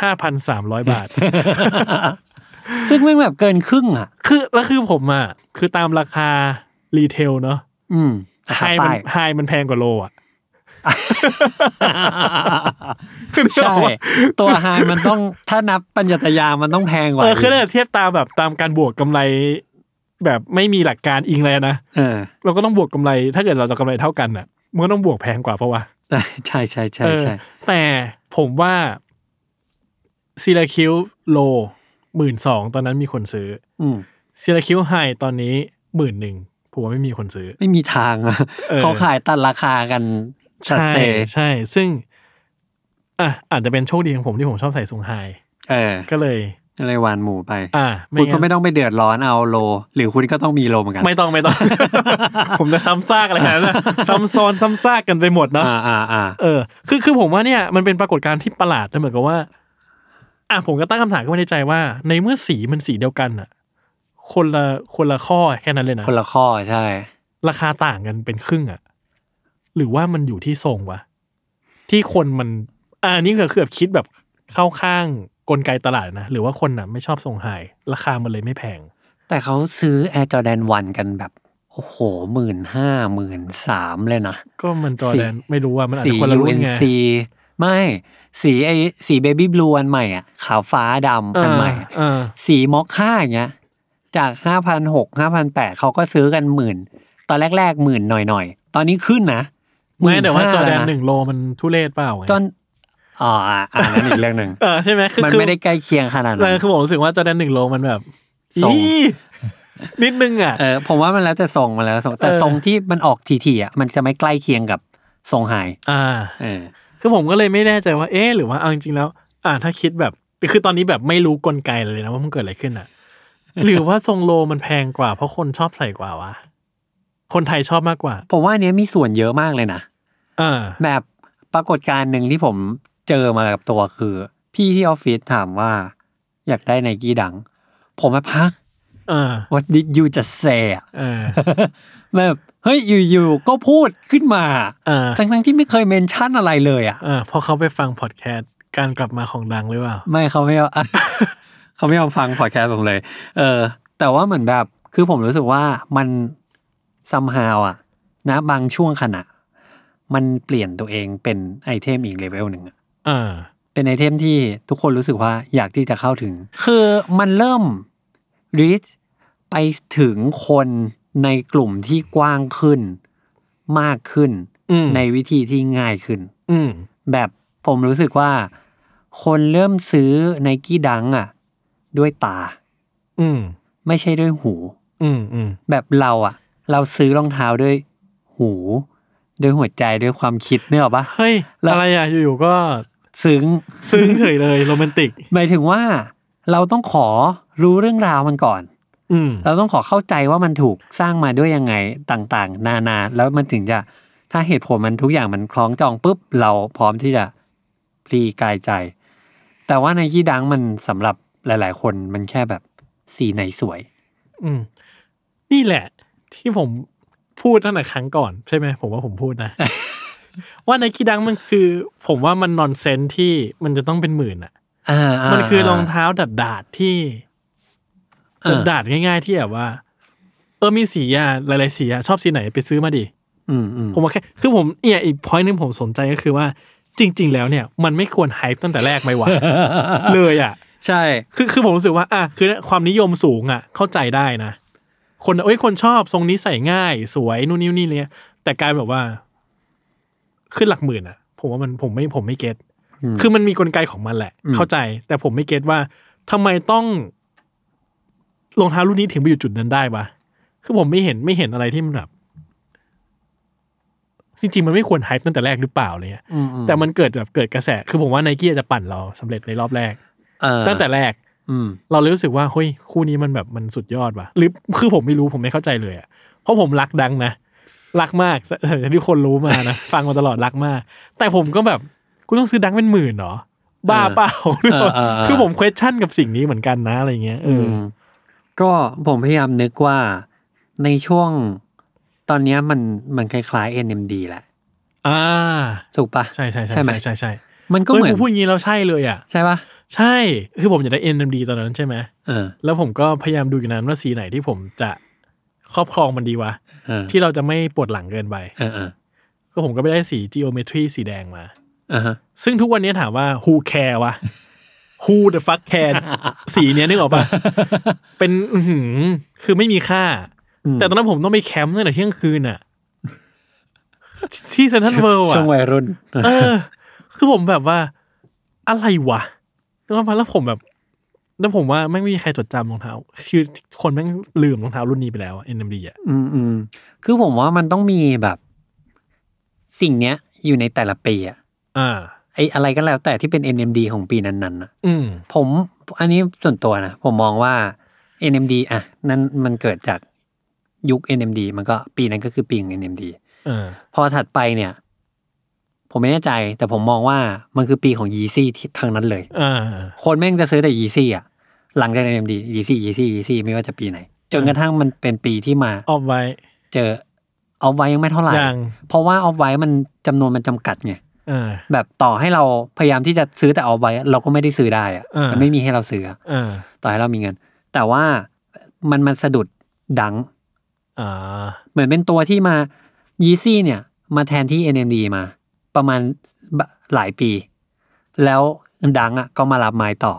ห้าพันสามร้อยบาท ซึ่งแม่งแบบเกินครึ่งอะ คือแล้วคือผมอะคือตามราคารีเทลเนาะอืมราไฮคามันป้ายไฮมันแพงกว่าโลอะคือนึกอใช่อกปะตัวไฮมันต้องถ้านับปัญญาตยามันต้องแพงกว่าเออคือถ้าเทียบตามแบบตามการบวกกำไร แบบไม่มีหลักการอิงเลยนะเออเราก็ต้องบวกกำไร ถ้าเกิดเราจะกำไรเท่ากันอะมันก็ต้องบวกแพงกว่าเพราะว่าใช่ใช่ใช่เออใช่แต่ผมว่า ซีลาคิวโลหมื่นสองตอนนั้นมีคนซื้อ อืมซีลาคิวไฮตอนนี้หมื่นหนึ่งผมว่าไม่มีคนซื้อ ไม่มีทางอะเออเขาขายตัดราคากันชัดใช่เซใช่ ซึ่งอะอาจจะเป็นโชคดีของผมที่ผมชอบใส่ทรงไฮเออ ก็เลยก็เลยวานหมูไปอ่าคุณก็งั้นไม่ต้องไปเดือดร้อนเอาโล หรือคุณก็ต้องมีโลเหมือนกัน ไม่ต้องไม่ต้อง ผมจะซ้ำซากอะไรขนาดนั้นนะซ้ำซ้อนซ้ำซากกันไปหมดเนาะอ่าอ่าอ่าเออ คือคือผมว่าเนี่ยมันเป็นปรากฏการณ์ที่ประหลาดนะเหมือนกับว่า อะผมก็ตั้งคำถามขึ้นมาในใจว่า ในเมื่อสีมันสีเดียวกันอะ คนละคนละข้อแค่นั้นเลยนะ คนละข้อใช่ ราคาต่างกันเป็นครึ่งอะ หรือว่ามันอยู่ที่ทรงวะ ที่คนมัน อ่านี่ก็คือแบบคิดแบบเข้าข้างกลไกตลาดนะ หรือว่าคนน่ะไม่ชอบทรงไฮราคามันเลยไม่แพง แต่เขาซื้อ Air Jordan 1กันแบบโอ้โหหมื่นห้าหมื่นสามเลยนะ ก็มันจอสีแดนไม่รู้ว่ามันอาจสีจะคนละรุ่นไง UNC ไม่ สีไอสีเบบี้บลูอันใหม่อะขาวฟ้าดำอันใหม่อะเออสีมอคค่าอย่างเงี้ยจากห้าพันหกห้าพันแปดเขาก็ซื้อกันหมื่น ตอนแรกๆหมื่นหน่อยๆ ตอนนี้ขึ้นนะไม่แต่ว่า15,000จอแดนล้ะหนึ่งโลมันทุเรศเปล่าไงจนอ๋ออะอ่านั่นอีกเรื่องหนึ่งเออใช่ไหมคือมันคือไม่ได้ใกล้เคียงขนาดเอนั้อนคือผมรู้สึกว่าจอแดนหนึ่งโลมันแบบทรงอีนิดนึงอะเออผมว่ามันแล้วแต่ทรงมาแล้วทรงแต่เออทรงที่มันออกทีๆอะมันจะไม่ใกล้เคียงกับทรงไฮอ่าเออ คือผมก็เลยไม่แน่ใจว่าเอ๊ะหรือว่าเอาจริงๆแล้ว อ่าถ้าคิดแบบคือตอนนี้แบบไม่รู้กลไกเลยนะว่ามันเกิดอะไรขึ้นอะ หรือว่าทรงโลมันแพงกว่า เพราะคนชอบใส่กว่าวะคนไทยชอบมากกว่า ผมว่าอันเนี้ยมีส่วนเยอะมากเลยนะอ่าแบบปรากฏการณ์หนึ่งที่ผมเจอมากับตัวคือ พี่ที่ออฟฟิศถามว่า อยากได้ไนกี้ดัง ผมแบบฮะอ่า what did you just say อะเออแบบ เฮ้ยอยู่ๆก็พูดขึ้นมาอ่าทั้งๆที่ไม่เคยเมนชั่นอะไรเลยอะอ่าพอเขาไปฟังพอดแคสต์การกลับมาของ Dunk หรือเปล่า ไม่เขาไม่เอาเขาไม่ยอมฟังพอดแคสต์ผมเลย เออ แต่ว่าเหมือนแบบคือผมรู้สึกว่ามัน somehow อะนะ บางช่วงขณะ มันเปลี่ยนตัวเองเป็น item อีก level หนึ่งอะอ่าเป็น item ที่ทุกคนรู้สึกว่าอยากที่จะเข้าถึง คือมันเริ่ม reach ไปถึงคน ในกลุ่มที่กว้างขึ้น มากขึ้นอืมในวิธีที่ง่ายขึ้นอืมแบบผมรู้สึกว่า คนเริ่มซื้อไนกี้ดังอะ ด้วยตา อืมไม่ใช่ด้วยหู อืมอืมแบบเราอะ เราซื้อรองเท้าด้วยหูด้วยหัวใจด้วยความคิดเนี่ยหรอปะเฮ้ยแล้วอะไรอะอยู่ๆก็ซึ้งซึ้งเฉยเลยโรแมนติกหมายถึงว่า เราต้องขอรู้เรื่องราวมันก่อนอืม เราต้องขอเข้าใจว่ามันถูกสร้างมาด้วยยังไงต่างๆ นานา แล้วมันถึงจะถ้าเหตุผลมันทุกอย่างมันคล้องจองปุ๊บเราพร้อมที่จะพลีกายใจ แต่ว่าในยี่ดังมันสำหรับหลาย ๆ คนมันแค่แบบสีไหนสวย อืม นี่แหละ ที่ผมพูดตั้งแต่ครั้งก่อน ใช่ไหมผมว่าผมพูดนะ ว่าในกีดังมันคือ ผมว่ามันนอนเซนที่มันจะต้องเป็นหมื่นอะอ่าามันคือรองเท้าดัดดาดๆที่อ่า ดัดดาดๆง่ายๆที่แบบว่า เออมีสีอะหลายๆสีอะชอบสีไหนไปซื้อมาดิอืมอืมผมว่าแค่คือผมเนี่ยอีกพอยต์นึงผมสนใจก็คือว่า จริง ๆ แล้วเนี่ย มันไม่ควรไฮป์ตั้งแต่แรกไหมวะเลยอะ ใช่ คือคือผมรู้สึกว่า อะคือความนิยมสูงอะ เข้าใจได้นะ คนเอ้ยคนชอบทรงนี้ใส่ง่าย สวยนู่นนี่นี่อะไรเลยแต่กลายแบบว่า ขึ้นหลักหมื่นอะ ผมว่ามันผมไม่ผมไม่เก็ตอืมคือมันมีกลไกของมันแหละอืมเข้าใจ แต่ผมไม่เก็ตว่าทำไมต้อง รองเท้ารุ่นนี้ถึงไปอยู่จุดนั้นได้วะคือผมไม่เห็นไม่เห็นอะไรที่มันแบบจริงๆมันไม่ควรไฮป์ตั้งแต่แรกหรือเปล่าอะไรเงี้ยอืมอืมแต่มันเกิดแบบเกิดกระแส คือผมว่าไนกี้จะปั่นเราสำเร็จในรอบแรกเออตั้งแต่แรกอืมเราเลยรู้สึกว่าเฮ้ยคู่นี้มันแบบมันสุดยอดว่ะ หรือคือผมไม่รู้ผมไม่เข้าใจเลยอะเพราะผมรักดังนะรักมากอย่างที่คนรู้มานะฟังมาตลอดรักมาก แต่ผมก็แบบกูต้องซื้อดังเป็นหมื่นเหรอบ้าเปล่าเออเออเออคือผม question กับสิ่งนี้เหมือนกันนะอะไรเงี้ยเอออม ก็ผมพยายามนึกว่าในช่วงตอนเนี้ยมันมันคล้ายๆ NMD แหละ อ่า ถูกปะใช่ใช่ใช่ใช่ไหมใช่ใช่ใช่มันก็เฮ้ยเหมือนผมพูดอย่างนี้เราใช่เลยอะ ใช่ปะใช่ คือผมอยากได้ NMD ตอนนั้นใช่ไหมเออ แล้วผมก็พยายามดูอยู่นั้นว่าสีไหนที่ผมจะครอบครองมันดีวะ เออ ที่เราจะไม่ปวดหลังเกินไป เออเออก็ผมก็ไปได้สี geometry สีแดงมา อ่าฮะซึ่งทุกวันนี้ถามว่า who care วะ who the fuck care สีเนี้ยนึกออกปะเป็นอื้อหือคือไม่มีค่าอืมแต่ตอนนั้นผมต้องไปแคมป์ตั้งแต่เที่ยงคืนอะ ที่เซนทรัลเวิลด์ช่วงอะวัยรุ่นเออ คือผมแบบว่า อะไรวะแล้วมาแล้วผมแบบ แล้วผมว่าไม่มีใครจดจำรองเท้า คือคนแม่งลืมรองเท้ารุ่นนี้ไปแล้วอะ NMD อะอืมอืมคือผมว่ามันต้องมีแบบ สิ่งเนี้ย อยู่ในแต่ละปีอะอ่า ไออะไรก็แล้วแต่ที่เป็น NMD ของปีนั้นๆนะอืมผมอันนี้ส่วนตัวนะผมมองว่า NMD อะนั่นมันเกิดจากยุค NMD มันก็ปีนั้นก็คือปีของ NMD เออพอถัดไปเนี่ย ผมไม่แน่ใจ แต่ผมมองว่ามันคือปีของ Yeezy ที่ทางนั้นเลยอ่าคนแม่งจะซื้อแต่ Yeezy อะหลังจาก NMD Yeezy Yeezy Yeezy ไม่ว่าจะปีไหน จนกระทั่งมันเป็นปีที่มาออฟไว้เจอออฟไว้ยังไม่เท่าไหร่ยังเพราะว่าออฟไว้มันจำนวนมันจำกัดไงเออ แบบต่อให้เราพยายามที่จะซื้อแต่ออฟไว้ เราก็ไม่ได้ซื้อได้อะอ่ามัมันไม่มีให้เราซื้ออะเออต่อให้เรามีเงิน แต่ว่ามันมันสะดุดดังอ่าเหมือนเป็นตัวที่มา Yeezy เนี่ย มาแทนที่ NMD มา ประมาณบะหลายปี แล้วดังอะก็มารับไม้ต่อ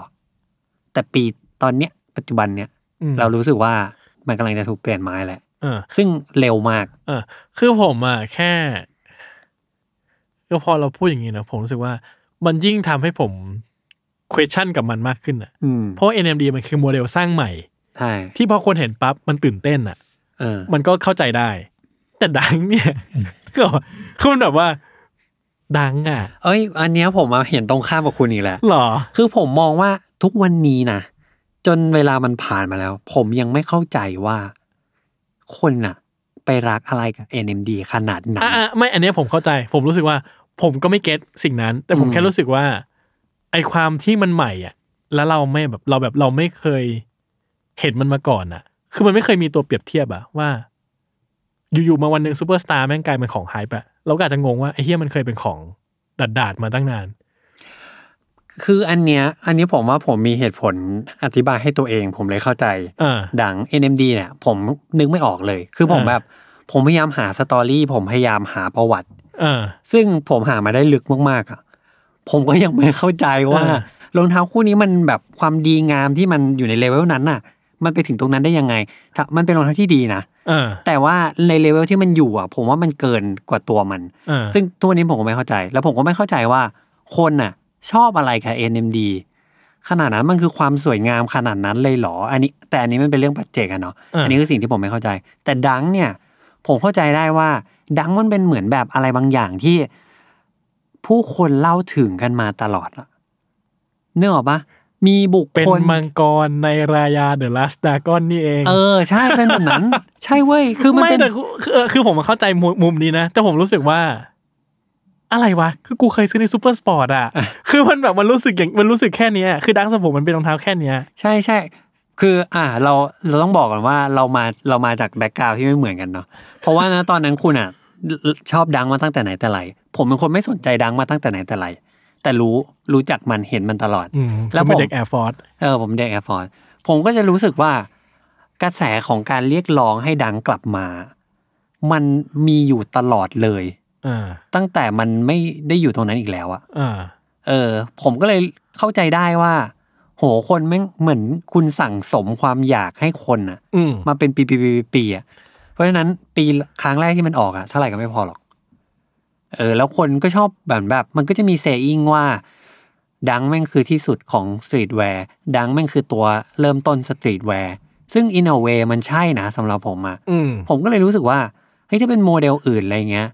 แต่ปีตอนเนี้ยปัจจุบันเนี้ยอืมเรารู้สึกว่ามันกำลังจะถูกเปลี่ยนไม้แล้วเออซึ่งเร็วมาก เออ คือผมอะแค่ ก็พอเราพูดอย่างนี้นะผมรู้สึกว่ามันยิ่งทำให้ผม question กับมันมากขึ้นอะอืมเพราะ NMD มันคือโมเดลสร้างใหม่ใช่ที่พอคนเห็นปั๊บมันตื่นเต้นอะเออมันก็เข้าใจได้ แต่ดังเนี่ยก็คือมันแบบว่าดังอะ เอ้ย อันเนี้ยผมมาเห็นตรงข้ามกับคุณอีกแล้วหรอ คือผมมองว่าทุกวันนี้นะจนเวลามันผ่านมาแล้ว ผมยังไม่เข้าใจว่า คนน่ะ ไปรักอะไรกับ NMD ขนาดนั้นอะอะไม่ อันเนี้ยผมเข้าใจ ผมรู้สึกว่า ผมก็ไม่เก็ตสิ่งนั้น แต่ผมอืมแค่รู้สึกว่า ไอความที่มันใหม่อะ แล้วเราไม่แบบเราแบบเราไม่เคยเห็นมันมาก่อนอะ คือมันไม่เคยมีตัวเปรียบเทียบอะว่า อยู่ๆมาวันหนึ่งซูเปอร์สตาร์แม่งกลายเป็นของ hype อะเราก็อาจจะงงว่าไอ้เหี้ยมันเคยเป็นของดาดๆมาตั้งนาน คืออันเนี้ย อันนี้ผมว่าผมมีเหตุผลอธิบายให้ตัวเอง ผมเลยเข้าใจอ่าดัง NMD เนี่ย ผมนึกไม่ออกเลย คือผมอ่าแบบ ผมพยายามหา story ผมพยายามหาประวัติ อ่าซึ่งผมหามาได้ลึกมากๆอะผมก็ยังไม่เข้าใจว่าอ่ารองเท้าคู่นี้มันแบบความดีงามที่มันอยู่ในเลเวลนั้นน่ะ มันไปถึงตรงนั้นได้ยังไงถ้ามันเป็นรองเท้าที่ดีนะอ่าแต่ว่าในเลเวลที่มันอยู่อะ ผมว่ามันเกินกว่าตัวมันอ่าซึ่งทุกวันนี้ผมก็ไม่เข้าใจ แล้วผมก็ไม่เข้าใจว่าคนน่ะ ชอบอะไรกับ NMD ขนาดนั้นมันคือความสวยงามขนาดนั้นเลยเหรอ อันนี้ แต่อันนี้มันเป็นเรื่องปัจเจกอะเนาะอ่าอันนี้คือสิ่งที่ผมไม่เข้าใจ แต่ดังเนี่ย ผมเข้าใจได้ว่า ดังมันเป็นเหมือนแบบอะไรบางอย่างที่ผู้คนเล่าถึงกันมาตลอดอะเนื้ออกปะมีบุคเป็นคลมังกรในรายาเดอะลัสดากอนนี่เอง เออ ใช่เป็นแบบนั้น ใช่เว้ยคือมันไม่เป็นแต่คือคือเออคือผมเข้าใจมุมมุมนี้นะ แต่ผมรู้สึกว่า อะไรวะ คือกูเคยซื้อในซูเปอร์สปอร์ตอะ คือมันแบบมันรู้สึกอย่างมันรู้สึกแค่เนี้ยคือดังสผมมันเป็นรองเท้าแค่เนี้ย ใช่ใช่ คืออ่าเราเราต้องบอกก่อนว่าเรามาเรามาจาก background ที่ไม่เหมือนกันเนาะเพราะว่านะตอนนั้นคุณอะชอบ Dunk มาตั้งแต่ไหนแต่ไรผมเป็นคนไม่สนใจ Dunk มาตั้งแต่ไหนแต่ไรแต่รู้รู้จักมันเห็นมันตลอดอืมแล้แล้วแล้วผมเป็นเด็ก Air Force เออผมเด็ก Air Force ผมก็จะรู้สึกว่ากระแสของการเรียกร้องให้ Dunk กลับมา มันมีอยู่ตลอดเลยอ่าตั้งแต่มันไม่ได้อยู่ตรงนั้นอีกแล้วอะอ่าเออ ผมก็เลยเข้าใจได้ว่า โหคนแม่งเหมือนคุณสั่งสมความอยากให้คนอะอืมมาเป็นปีปีปีปีปีอะเพราะฉะนั้นปีครั้งแรกที่มันออกอะเท่าไหร่ก็ไม่พอหรอก เออ แล้วคนก็ชอบแบบแบบ มันก็จะมี saying ว่า Dunk แม่งคือที่สุดของ streetwear Dunk แม่งคือตัวเริ่มต้น streetwear ซึ่ง in a way มันใช่นะสำหรับผมอะอืมผมก็เลยรู้สึกว่าเฮ้ยถ้าเป็นโมเดลอื่นอะไรเงี้ย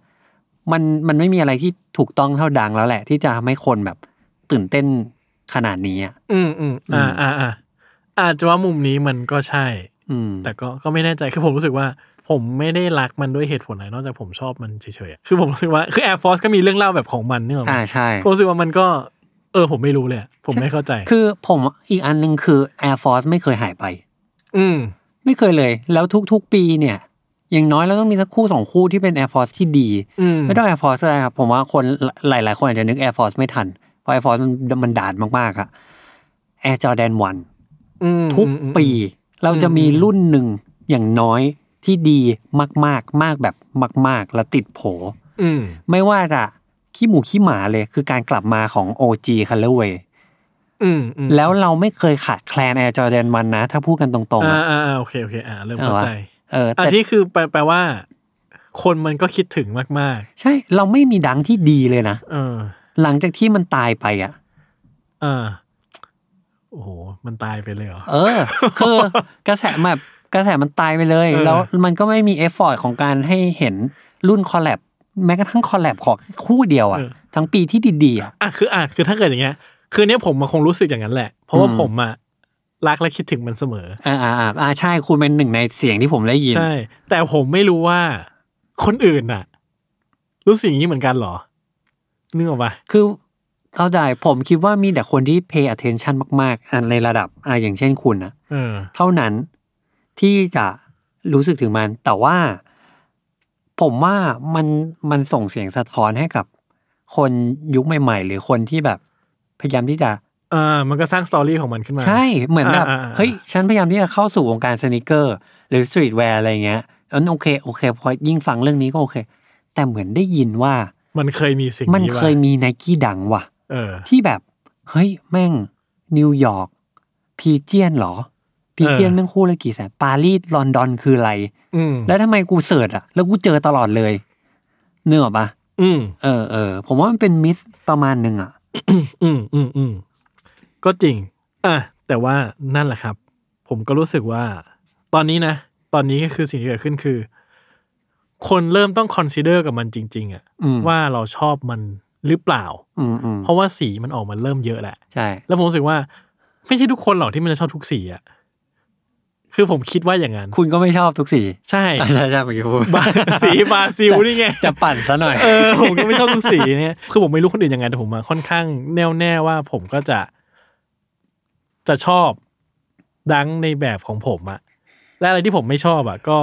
มันมันไม่มีอะไรที่ถูกต้องเท่าดังแล้วแหละ ที่จะทำให้คนแบบตื่นเต้น ขนาดนี้อะอืมอืมอ่าอ่าอ่าอาจจะว่ามุมนี้มันก็ใช่ อืมแต่ก็ก็ไม่แน่ใจคือผมรู้สึกว่า ผมไม่ได้รักมันด้วยเหตุผลไหนนอกจากผมชอบมันเฉยๆอะคือผมรู้สึกว่าคือ Air Force ก็มีเรื่องเล่าแบบของมันเนี่ยหรออ่าใช่ผมรู้สึกว่ามันก็ เออ ผมไม่รู้เลยอะผมไม่เข้าใจ คือผมอีกอันหนึ่งคือ Air Force ไม่เคยหายไป อืม ไม่เคยเลย แล้วทุกๆปีเนี่ยอย่างน้อยเราต้องมีสักคู่สองคู่ที่เป็น Air Force ที่ดีอืมไม่ต้อง Air Force ก็ได้ครับ ผมว่าคนหลาย ๆ คนอาจจะนึก Air Force ไม่ทัน เพราะ Air Force มันมันดาดมากๆอะ Air Jordan 1อืมทุกอืมอืมปีเราจะมีอืมรุ่นหนึ่งอย่างน้อยที่ดีมากๆ มากแบบมาก ๆ แล้วติดโผอืมไม่ว่าจะขี้หมูขี้หมาเลยคือการกลับมาของ OG Colorway อืมอืมแล้วเราไม่เคยขาดแคลน Air Jordan 1นะ ถ้าพูดกันตรงๆอ่าอะอ่าอ่าโอเคโอเคอ่าเริ่มเข้าใจเอออันแต่ที่คือแปลแปลว่า คนมันก็คิดถึงมากใช่เราไม่มี Dunk ที่ดีเลยนะๆเออ หลังจากที่มันตายไปอะอ่าโอ้โหมันตายไปเลยเหรอเออ คือกระแสแบบกระแสมันตายไปเลยเออแล้วมันก็ไม่มี effort ของการให้เห็นรุ่น collab แม้กระทั่ง collab ของคู่เดียวอะทั้งปีที่ดีๆอะอะคืออะคือถ้าเกิดอย่างเงี้ย คือเนี้ยผมมันคงรู้สึกอย่างนั้นแหละ เพราะว่าอืมผมอะรักและคิดถึงมันเสมออ่าอ่าอ่าอ่าใช่คุณเป็นหนึ่งในเสียงที่ผมได้ยิน ใช่ แต่ผมไม่รู้ว่าคนอื่นน่ะ รู้สึกอย่างนี้เหมือนกันเหรอ นึกออกปะคือเข้าใจผมคิดว่ามีแต่คนที่ pay attention มากๆอันในระดับอ่าอย่างเช่นคุณนะเออ เท่านั้นที่จะรู้สึกถึงมัน แต่ว่า ผมว่ามันมันส่งเสียงสะท้อนให้กับ คนยุคใหม่ ๆ หรือคนที่แบบ พยายามที่จะอ่ามันก็สร้าง story ของมันขึ้นมา ใช่เหมือนแบบอ่าอ่าอ่าเฮ้ยฉันพยายามที่จะเข้าสู่วงการ sneaker หรือ streetwear อะไรเงี้ยอันโอเคโอเค พอยิ่งฟังเรื่องนี้ก็โอเค แต่เหมือนได้ยินว่า มันเคยมีสิ่งมันนี้เคยมี Nike Dunk ว่ะ เออ ที่แบบ เฮ้ย แม่ง นิวยอร์ก Pigeon เหรอ Pigeon เออแม่งคู่ละกี่แสนปารีสลอนดอนคืออะไรอืมแล้วทำไมกู search อะแล้วกูเจอตลอดเลยนึกออกปะอืมเออเออผมว่ามันเป็น myth ประมาณหนึ่งอะอืมอืมอืมก็จริงอะแต่ว่านั่นแหละครับ ผมก็รู้สึกว่า ตอนนี้นะ ตอนนี้ก็คือสิ่งที่เกิดขึ้นคือ คนเริ่มต้อง consider กับมันจริง ๆอะอืมว่าเราชอบมันหรือเปล่าอืมอืมเพราะว่าสีมันออกมาเริ่มเยอะแหละใช่ แล้วผมรู้สึกว่า ไม่ใช่ทุกคนหรอกที่มันจะชอบทุกสีอะคือผมคิดว่าอย่างนั้น คุณก็ไม่ชอบทุกสี ใช่อะใช่ใช่เมื่อกี้พูดบาสีบราซิลนี่ไง จะปั่นซะหน่อยเออผมก็ไม่ชอบทุกสีเนี่ยคือผมไม่รู้คนอื่นยังไงแต่ผมอะค่อนข้างแน่วแน่ว่าผมก็จะ จะชอบดังในแบบของผมอะและอะไรที่ผมไม่ชอบอะก็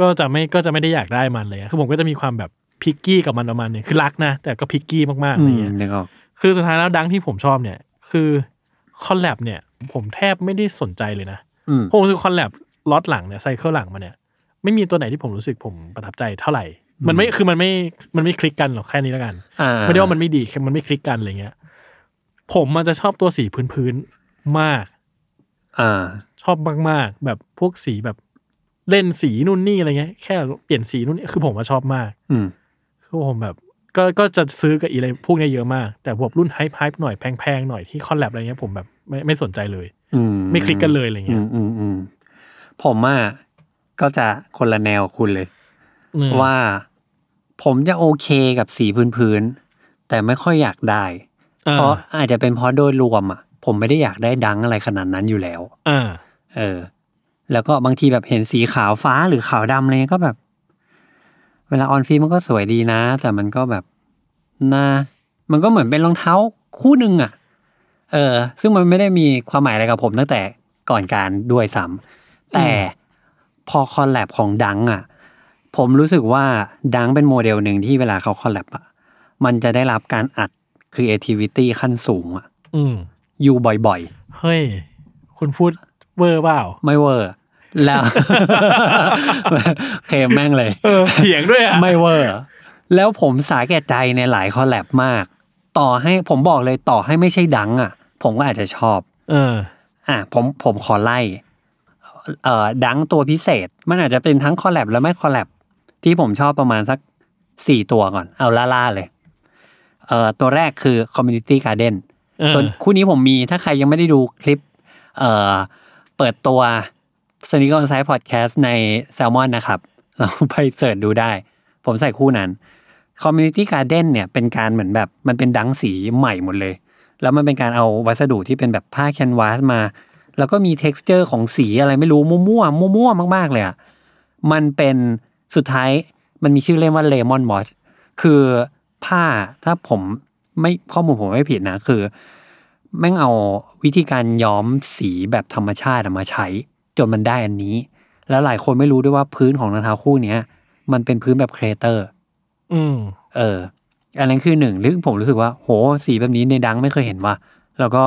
ก็จะไม่ก็จะไม่ได้อยากได้มันเลยอะคือผมก็จะมีความแบบพิกกี้กับมันประมาณนึงคือรักนะ แต่ก็พิกกี้มากๆอือะไรมเงี้ยนึกออกคือสุดท้ายแล้วดังที่ผมชอบเนี่ย คือคอลแลบเนี่ย ผมแทบไม่ได้สนใจเลยนะอืมผมรู้สึกคอลแลบล็อตหลังเนี่ยไซเคิลหลังมาเนี่ย ไม่มีตัวไหนที่ผมรู้สึกผมประทับใจเท่าไหร่ มันไม่คือมันไม่มันไม่คลิกกันหรอกแค่นี้แล้วกันอ่าไม่ได้ว่ามันไม่ดีแค่มันไม่คลิกกันอะไรเงี้ยผมมันจะชอบตัวสีพื้นๆมาก อ่า ชอบมากๆ แบบพวกสีแบบ เล่นสีนู่นนี่อะไรเงี้ยแค่เปลี่ยนสีนู่นนี่คือผมว่าชอบมาก อืมคือผมแบบ ก็ก็จะซื้อกับอีอะไรพวกเนี้ยเยอะมาก แต่พวกรุ่นไฮไฮหน่อยแพงๆหน่อยที่คอลแลบอะไรเงี้ยผมแบบไม่ไม่สนใจเลย อืมไม่คลิกกันเลยอะไรอืเงี้ยมอืมอืมผมอะก็จะคนละแนวคุณเลยอืมว่าผมจะโอเคกับสีพื้นๆแต่ไม่ค่อยอยากได้ อ่าเพราะอาจจะเป็นเพราะโดยรวมอะ ผมไม่ได้อยากได้ดังอะไรขนาดนั้นอยู่แล้ว อ่า เออ แล้วก็บางทีแบบเห็นสีขาวฟ้าหรือขาวดำอะไรเงี้ยก็แบบ เวลา on feet มันก็สวยดีนะ แต่มันก็แบบน่ามันก็เหมือนเป็นรองเท้าคู่หนึ่งอะ เออ ซึ่งมันไม่ได้มีความหมายอะไรกับผมตั้งแต่ก่อนการด้วยซ้ำแต่พอ collab ของ Dunk อะ ผมรู้สึกว่า Dunk เป็นโมเดลหนึ่งที่เวลาเขา collab อะมันจะได้รับการอัด creativity ขั้นสูงอะ อืม อยู่บ่อยเฮ้ย คุณพูด เวอร์เปล่าๆไม่เวอร์ แล้วเคมแม่งเลยเออเถียงด้วยอะไม่เวอร์ แล้วผมสาแก่ใจในหลาย collab มาก ต่อให้ผมบอกเลยต่อให้ไม่ใช่ Dunk อะ ผมก็อาจจะชอบ เออ อะผมผมขอไล่เอ่อ Dunk ตัวพิเศษ มันอาจจะเป็นทั้ง collab และไม่ collab ที่ผมชอบประมาณสักสี่ตัวก่อน เอาล่าๆเลยเอ่อตัวแรกคือ Community Garden เออตัวคู่นี้ผมมีถ้าใครยังไม่ได้ดูคลิป เอ่อ เปิดตัว s n e a k On Side Podcast ใน Salmon นะครับ เราไปเสิร์ชดูได้ ผมใส่คู่นั้น Community Garden เนี่ยเป็นการเหมือนแบบมันเป็นดังสีใหม่หมดเลย แล้วมันเป็นการเอาวัสดุที่เป็นแบบผ้าแคนวาสมา แล้วก็มี t e x t อร์ของสีอะไรไม่รู้มั่วๆมั่วๆมากๆเลยอะมันเป็นสุดท้ายมันมีชื่อเล่นว่า Lemon Moss คือผ้าถ้าผมไม่ข้อมูลผมไม่ผิดนะ คือ แม่งเอาวิธีการย้อมสีแบบธรรมชาติอะมาใช้ จนมันได้อันนี้ แล้วหลายคนไม่รู้ด้วยว่าพื้นของรองเท้าคู่เนี้ย มันเป็นพื้นแบบเครเตอร์ อืม เออ อันนั้นคือหนึ่งซึ่งผมรู้สึกว่า โห สีแบบนี้ในดังไม่เคยเห็นว่าแล้วก็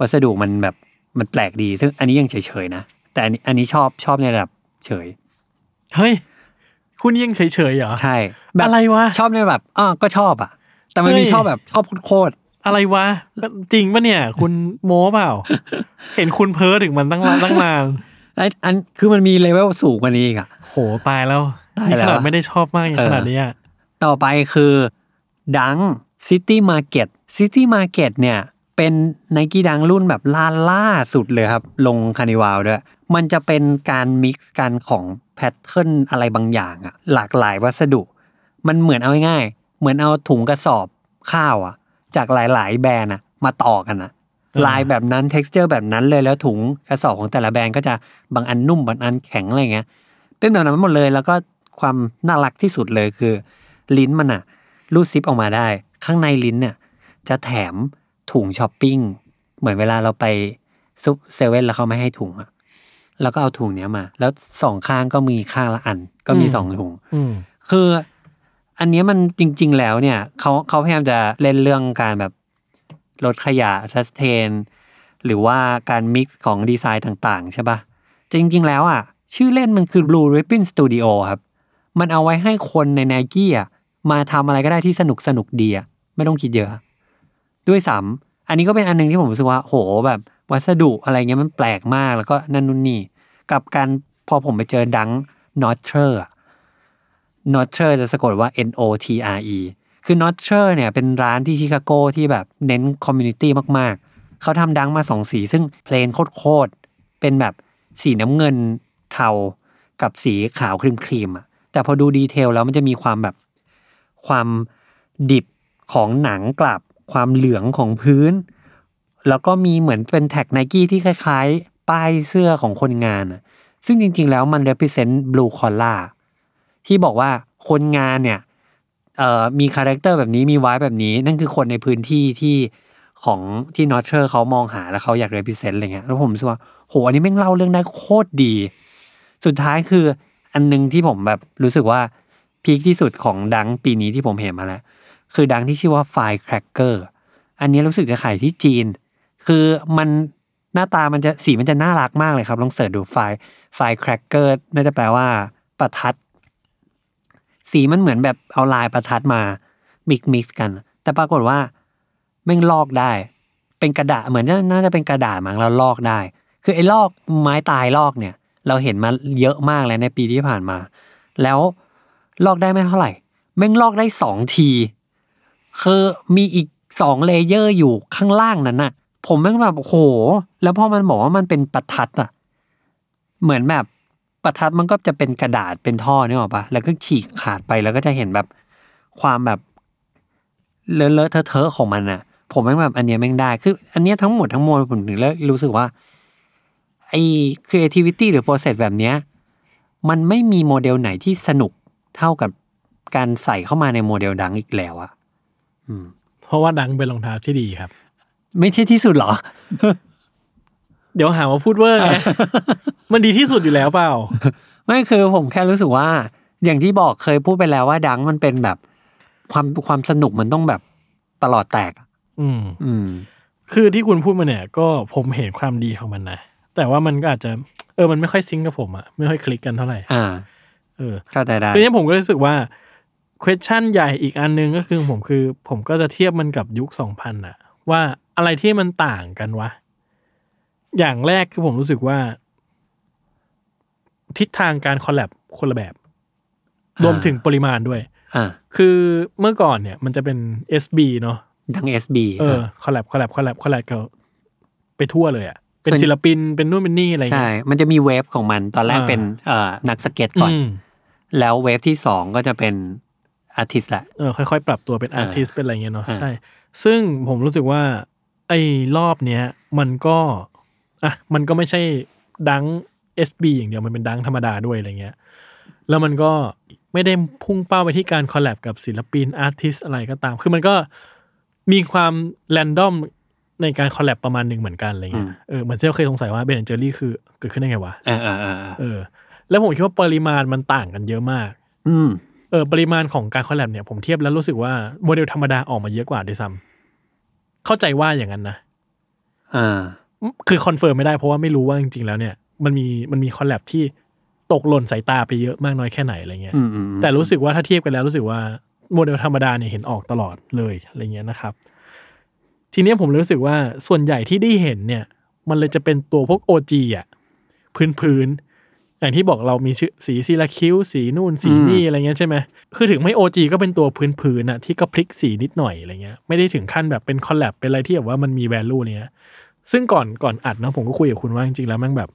วัสดุมันแบบมันแปลกดี ซึ่งอันนี้ยังเฉยๆนะ แต่อันนี้อันนี้ชอบชอบในระดับเฉย เฮ้ย คุณยังเฉยๆเหรอ ใช่แบบอะไรวะ ชอบในแบบอ่าก็ชอบอะ แต่มันมีเฮ้ย ชอบแบบชอบโคตร อะไรวะ จริงปะเนี่ย คุณโม้เปล่า เห็นคุณเพ้อถึงมันตั้งนานตั้งนานๆไอ้อันคือมันมีเลเวลสูงกว่านี้อีกอะโหตายแล้วตายนี่แล้วขนาดไม่ได้ชอบมากอย่างเออขนาดนี้อะต่อไปคือ Dunk City Market City Market เนี่ย เป็น Nike Dunk รุ่นแบบล่าล่าสุดเลยครับ ลง Carnival ด้วย มันจะเป็นการ mix กันของ pattern อะไรบางอย่างอะหลากหลายวัสดุ มันเหมือนเอาง่ายๆเหมือนเอาถุงกระสอบข้าวอะ จากหลาย ๆ แบรนด์อะมาต่อกันอะลายแบบนั้น t e x t อร์แบบนั้นเลยแล้วถุงกระสอบของแต่ละแบรนด์ก็จะบางอันนุ่มบางอันแข็งอะไรเงี้ย เป็นแบบนั้นหมดเลย แล้วก็ความน่ารักที่สุดเลยคือ ลิ้นมันอะรูดซิปออกมาได้ ข้างในลิ้นเนี่ยจะแถมถุงช้อปปิ้งเหมือนเวลาเราไปซุปเซเว่นแล้วเขาไม่ให้ถุงอะแล้วก็เอาถุงเนี้ยมา แล้วสองข้างก็มีข้างละอัน ก็มีสองถุงอืมคือ อันนี้มันจริง ๆ แล้วเนี่ยเขาเขาพยายามจะเล่นเรื่องการแบบลดขยะ sustain หรือว่าการ mix ของดีไซน์ต่างๆ ใช่ปะจริง ๆ แล้วอะ ชื่อเล่นมันคือ Blue Ribbon Studio ครับ มันเอาไว้ให้คนใน Nike อะมาทำอะไรก็ได้ที่สนุกสนุกดีอะไม่ต้องคิดเยอะ ด้วยซ้ำอันนี้ก็เป็นอันหนึ่งที่ผมรู้สึกว่าโหแบบ วัสดุอะไรเงี้ยมันแปลกมากแล้วก็นั่นนู่นนี่ กับการพอผมไปเจอดังนอตเชอร์ n o t c h e r จะสะกดว่า N O T R E คือ n o t c h e r เนี่ยเป็นร้านที่ชิคาโกที่แบบเน้น community มากๆ เขาทำ Dunk มาสองสี ซึ่ง plain โคตรๆเป็นแบบสีน้ำเงินเทากับสีขาวครีมๆอะแต่พอดู detail แล้วมันจะมีความแบบความดิบของหนังกลับ ความเหลืองของพื้น แล้วก็มีเหมือนเป็น tag Nike ที่คล้ายๆ ป้ายเสื้อของคนงาน ซึ่งจริงๆแล้วมัน represent blue collar ที่บอกว่าคนงานเนี่ยมี character แบบนี้มีไว้แบบนี้ นั่นคือคนในพื้นที่ที่ของที่ Notre เขามองหาแล้วเขาอยาก represent อะไรเงี้ยแล้วผมรู้สึกว่าโหอันนี้แม่งเล่าเรื่องได้โคตรดี สุดท้ายคืออันหนึ่งที่ผมแบบรู้สึกว่า peak ที่สุดของ Dunk ปีนี้ที่ผมเห็นมาแล้วคือ Dunk ที่ชื่อว่า Firecracker อันนี้รู้สึกจะขายที่จีน คือมันหน้าตามันจะสีมันจะน่ารักมากเลยครับ ลอง search ดูไฟ Firecracker น่าจะแปลว่าประทัด สีมันเหมือนแบบเอาลายประทัดมา mix mix กัน แต่ปรากฏว่าแม่งลอกได้ เป็นกระดาษเหมือนจะน่าจะเป็นกระดาษมั้งแล้วลอกได้ คือไอ้ลอกไม้ตายลอกเนี่ย เราเห็นมาเยอะมากแล้วในปีที่ผ่านมา แล้วลอกได้ไม่เท่าไหร่ แม่งลอกได้สองที คือมีอีกสอง layer อยู่ข้างล่างนั้นน่ะ ผมแม่งแบบโอ้โหแล้วพอมันบอกว่ามันเป็นประทัดอะ เหมือนแบบ ประทัดมันก็จะเป็นกระดาษเป็นท่อนี่หรอกปะแล้วก็ฉีกขาดไปแล้วก็จะเห็นแบบความแบบเลอะเลอะเทอะเทอะของมันอะผมแม่งแบบอันเนี้ยแม่งได้คือ อันเนี้ยทั้งหมดทั้งมวลผมถึงแล้วรู้สึกว่าไอ้ creativity หรือ process แบบเนี้ยมันไม่มีโมเดลไหนที่สนุกเท่ากับการใส่เข้ามาใน model Dunk อีกแล้วอะเพราะว่า Dunk เป็นรองเท้าที่ดีครับ ไม่ใช่ที่สุดเหรอ เดี๋ยวหาว่าพูดเวอร์ไงมันดีที่สุดอยู่แล้วเปล่า ไม่คือผมแค่รู้สึกว่า อย่างที่บอกเคยพูดไปแล้วว่าดังมันเป็นแบบ ความความสนุกมันต้องแบบตลอดแตกอะอืม อืม คือที่คุณพูดมาเนี่ย ก็ผมเห็นความดีของมันนะแต่ว่ามันก็อาจจะ เออมันไม่ค่อยซิงก์กับผมอะไม่ค่อยคลิกกันเท่าไหร่อ่า เออเข้าใจได้ทีนี้ผมก็รู้สึกว่า question ใหญ่อีกอันนึงก็คือผมคือ ผมก็จะเทียบมันกับยุคสองพันอะว่าอะไรที่มันต่างกันวะ อย่างแรกคือผมรู้สึกว่า ทิศทางการ collab คนละแบบ รวมถึงปริมาณด้วยอ่าคือเมื่อก่อนเนี่ย มันจะเป็น SB เนาะดัง SB เออคอลแลบคอลแลบคอลแลบคอลแลบก็ไปทั่วเลยอะเป็นส่วนศิลปินเป็นนู่นเป็นนี่อะไรใช่เงี้ยมันจะมี wave ของมันตอนแรกอ่าเป็นเอ่อนักสเก็ตก่อนอืมแล้ว wave ที่สองก็จะเป็น artist แหละเออค่อยๆ ปรับตัวเป็นอ่าอาร์ติสเป็นอะไรเงี้ยเนาะอ่าใช่ ซึ่งผมรู้สึกว่า ไอ้รอบเนี้ย มันก็ อะมันก็ไม่ใช่ Dunk SB อย่างเดียวมันเป็น Dunk ธรรมดาด้วยอะไรเงี้ยแล้วมันก็ไม่ได้พุ่งเป้าไปที่การ collab กับศิลปิน artist อะไรก็ตาม คือมันก็มีความ random ในการ collab ประมาณหนึ่งเหมือนกันอะไรเงี้ย เออเหมือนที่เราเคยสงสัยว่า Ben & Jerry คือเกิดขึ้นได้ไงวะ เออเออเออเออเออแล้วผมคิดว่าปริมาณมันต่างกันเยอะมาก อืม เออ ปริมาณของการ collab เนี่ยผมเทียบแล้วรู้สึกว่าโมเดลธรรมดาออกมาเยอะกว่าด้วยซ้ำเข้าใจว่าอย่างนั้นนะ อ่า คือ confirm ไม่ได้เพราะว่าไม่รู้ว่าจริงๆแล้วเนี่ยมันมีมันมี collab ที่ตกหล่นสายตาไปเยอะมากน้อยแค่ไหนอะไรเงี้ยอืมอืมอืมแต่รู้สึกว่าถ้าเทียบกันแล้วรู้สึกว่าโมเดลธรรมดาเนี่ยเห็นออกตลอดเลยอะไรเงี้ยนะครับ ทีเนี้ยผมเลยรู้สึกว่าส่วนใหญ่ที่ได้เห็นเนี่ย มันเลยจะเป็นตัวพวก OG อะพื้นพื้นๆอย่างที่บอกเรามีชื่อสี Syracuse สีนู่นสีนี่อะไรเงี้ยใช่ไหมคือถึงไม่ OG ก็เป็นตัวพื้นพื้นๆอะที่ก็พลิกสีนิดหน่อยอะไรเงี้ยไม่ได้ถึงขั้นแบบเป็น collab เป็นอะไรที่แบบว่ามันมี value เนี้ย ซึ่งก่อนก่อนอัดนะผมก็คุยกับคุณว่าจริงๆแล้วแม่งแบบ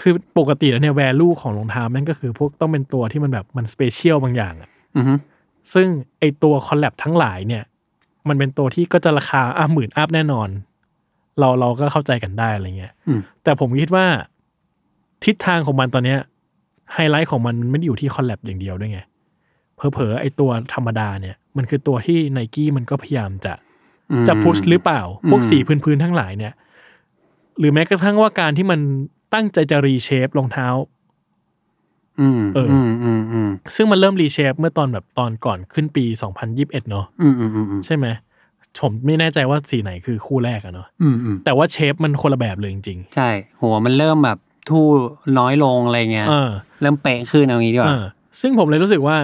คือปกติแล้วเนี่ย value ของรองเท้าแม่งก็คือ พวกต้องเป็นตัวที่มันแบบมัน special บางอย่างอะอือฮึซึ่งไอตัว collab ทั้งหลายเนี่ย มันเป็นตัวที่ก็จะราคาอะหมื่น up แน่นอน เราเราก็เข้าใจกันได้อะไรเงี้ยอืม แต่ผมคิดว่า ทิศทางของมันตอนเนี้ยไฮไลท์ของมันมันไม่ได้อยู่ที่ collab อย่างเดียวด้วยไง เผลอๆไอตัวธรรมดาเนี่ย มันคือตัวที่ไนกี้มันก็พยายามจะอืม จะ push หรือเปล่า พวกอืมสีพื้นๆทั้งหลายเนี่ย หรือแม้กระทั่งว่าการที่มันตั้งใจจะ reshape รองเท้าอืมเอออืมอืมอืมซึ่งมันเริ่ม reshape เมื่อตอนแบบตอนก่อนขึ้นปี2021เนอะอืมอืมอืมอืมใช่ไหมผมไม่แน่ใจว่าสีไหนคือคู่แรกอะเนาะอืมอืมแต่ว่าเชฟมันคนละแบบเลยจริงใช่ หัวมันเริ่มแบบทู่น้อยลงอะไรเงี้ยๆเออเริ่มเป๊ะขึ้นเอางี้ดีกเอว่าอซึ่งผมเลยรู้สึกว่า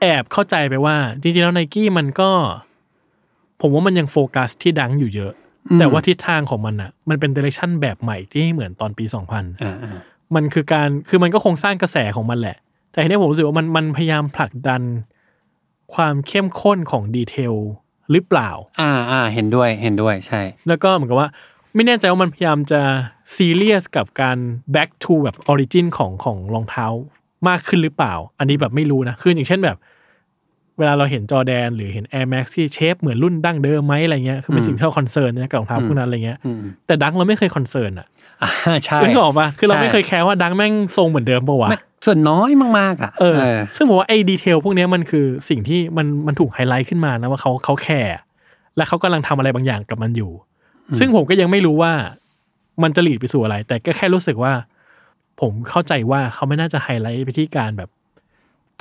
แอบเข้าใจไปว่า จริงๆแล้วไนกี้มันก็ ผมว่ามันยังโฟกัสที่ดังอยู่เยอะ แต่ว่าทิศทางของมันอะมันเป็นเดเรคชั่นแบบใหม่ที่ให้เหมือนตอนปี2000อ่าอ่ามันคือการคือมันก็คงสร้างกระแสของมันแหละ แต่ทีนี้ผมรู้สึกว่ามันมันพยายามผลักดันความเข้มข้นของ detailหรือเปล่า อ่าอ่าเห็นด้วยเห็นด้วยใช่ แล้วก็เหมือนกับว่า ไม่แน่ใจว่ามันพยายามจะซีเรียสกับการ back to แบบ origin ของของรองเท้ามากขึ้นหรือเปล่า อันนี้แบบไม่รู้นะ คืออย่างเช่นแบบ เวลาเราเห็นจอแดนหรือเห็น Air Max ที่ shape เหมือนรุ่นดั้งเดิมไหมอะไรเงี้ยคือเป็นสิ่งที่เรา concern นะกับรองเท้าพวกนั้นอะไรเงี้ยอืมแต่ Dunk เราไม่เคย concern อะอ่าใช่นึกออกปะคือเราใช่ไม่เคยแคร์ว่า Dunk แม่งทรงเหมือนเดิมปะวะไม่ส่วนน้อยมากๆอะเออซึ่งผมว่าไอ้ detail พวกเนี้ยมันคือสิ่งที่มันมันถูกไฮไลท์ขึ้นมานะว่าเขาเขาแคร์และเขากำลังทำอะไรบางอย่างกับมันอยู่ ซึ่งผมก็ยังไม่รู้ว่ามันจะ lead ไปสู่อะไร แต่ก็แค่รู้สึกว่า ผมเข้าใจว่าเขาไม่น่าจะไฮไลท์ไปที่การแบบ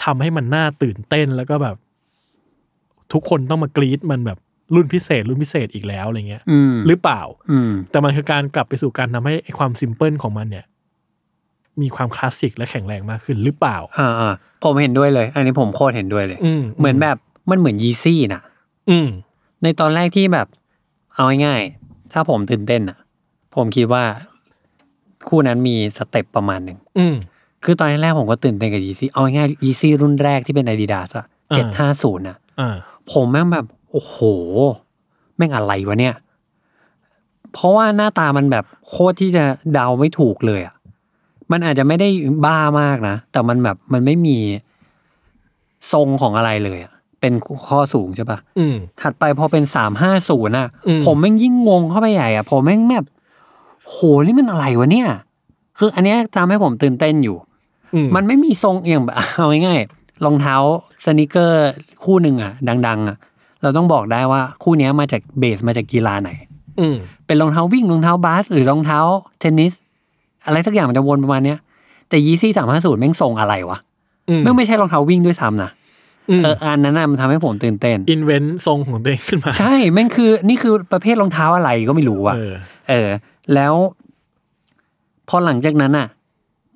ทำให้มันน่าตื่นเต้นแล้วก็แบบ ทุกคนต้องมากรี๊ดมันแบบรุ่นพิเศษ รุ่นพิเศษอีกแล้วอะไรเงี้ยอืมหรือเปล่า อืมแต่มันคือการกลับไปสู่การทำให้ไอ้ความ simple ของมันเนี่ย มีความคลาสสิกและแข็งแรงมากขึ้นหรือเปล่าอ่าอ่าผมเห็นด้วยเลย อันนี้ผมโคตรเห็นด้วยเลยอืมเหมือนแบบมันเหมือน Yeezy น่ะอืมในตอนแรกที่แบบ เอาง่ายๆถ้าผมตื่นเต้นอะ ผมคิดว่าคู่นั้นมีสเต็ปประมาณหนึ่งอืม คือตอนแรกผมก็ตื่นเต้นกับ Yeezy เอาง่ายๆ Yeezy รุ่นแรกที่เป็น Adidas อะอ่าเจ็ดห้าศูนย์อะอ่าผมแม่งแบบ โอ้โห แม่งอะไรวะเนี่ย เพราะว่าหน้าตามันแบบโคตรที่จะเดาไม่ถูกเลยอะมันอาจจะไม่ได้บ้ามากนะ แต่มันแบบมันไม่มีทรงของอะไรเลยอะเป็นข้อสูงใช่ปะอืมถัดไปพอเป็นสามห้าศูนย์อะอืมผมแม่งยิ่งงงเข้าไปใหญ่อะ ผมแม่งแบบ โห นี่มันอะไรวะเนี่ย คืออันเนี้ยทำให้ผมตื่นเต้นอยู่อื มันไม่มีทรงอย่างแบบเอาง่ายๆรองเท้า sneaker คู่หนึ่งอะ ดัง ๆ อะ เราต้องบอกได้ว่าคู่เนี้ยมาจาก base มาจากกีฬาไหน อืมเป็นรองเท้าวิ่งรองเท้าบาสหรือรองเท้าเทนนิส อะไรสักอย่างมันจะวนประมาณเนี้ยแต่ Yeezy สามห้าศูนย์แม่งทรงอะไรวะอืมแม่งไม่ใช่รองเท้าวิ่งด้วยซ้ำนะอืมเอออันนั้นน่ะมันทำให้ผมตื่นเต้น invent ทรงของตัวเองขึ้นมา ใช่แม่งคือนี่คือประเภทรองเท้าอะไรก็ไม่รู้ว่ะเออเออแล้ว พอหลังจากนั้นอะ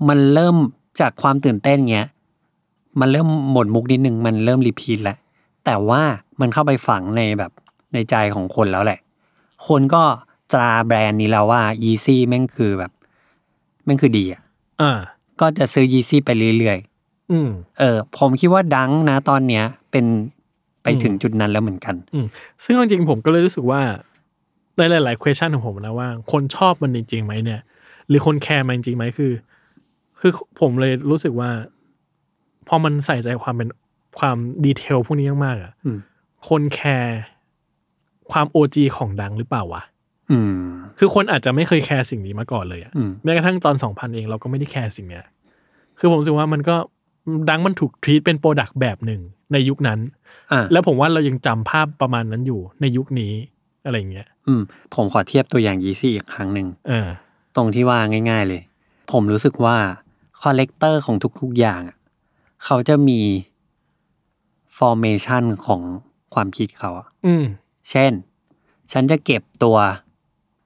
มันเริ่ม จากความตื่นเต้นเงี้ยมันเริ่มหมดมุกนิดนึงมันเริ่มรีพีทแหละแต่ว่ามันเข้าไปฝังในแบบในใจของคนแล้วแหละ คนก็ตราแบรนด์นี้แล้วว่า Yeezy แม่งคือแบบแม่งคือดีอะอ่าก็จะซื้อ Yeezy ไปเรื่อยอืมๆเออ ผมคิดว่าดังนะตอนเนี้ย เป็นไปอืมถึงจุดนั้นแล้วเหมือนกันอืมซึ่งเอาจริงๆผมก็เลยรู้สึกว่าในหลายๆ question ของผมนะว่า คนชอบมันจริงๆไหมเนี่ย หรือคนแคร์มันจริงๆไหมคือ คือผมเลยรู้สึกว่า พอมันใส่ใจความเป็นความ detail พวกนี้มากๆอะอืมคนแคร์ความ OG ของ Dunk หรือเปล่าวะอืมคือคนอาจจะไม่เคยแคร์สิ่งนี้มาก่อนเลยอะอืมแม้กระทั่งตอนสองพันเองเราก็ไม่ได้แคร์สิ่งเนี้ย คือผมรู้สึกว่ามันก็ Dunk มันถูก treat เป็น product แบบหนึ่งในยุคนั้นอะแล้วผมว่าเรายังจำภาพประมาณนั้นอยู่ในยุคนี้อะไรเงี้ย อืม ผมขอเทียบตัวอย่าง Yeezy อีกครั้งหนึ่งเออตรงที่ว่าง่าย ๆ เลย ผมรู้สึกว่า collector ของทุกๆอย่างอะเขาจะมี formation ของความคิดเขาอะอืมเช่น ฉันจะเก็บตัว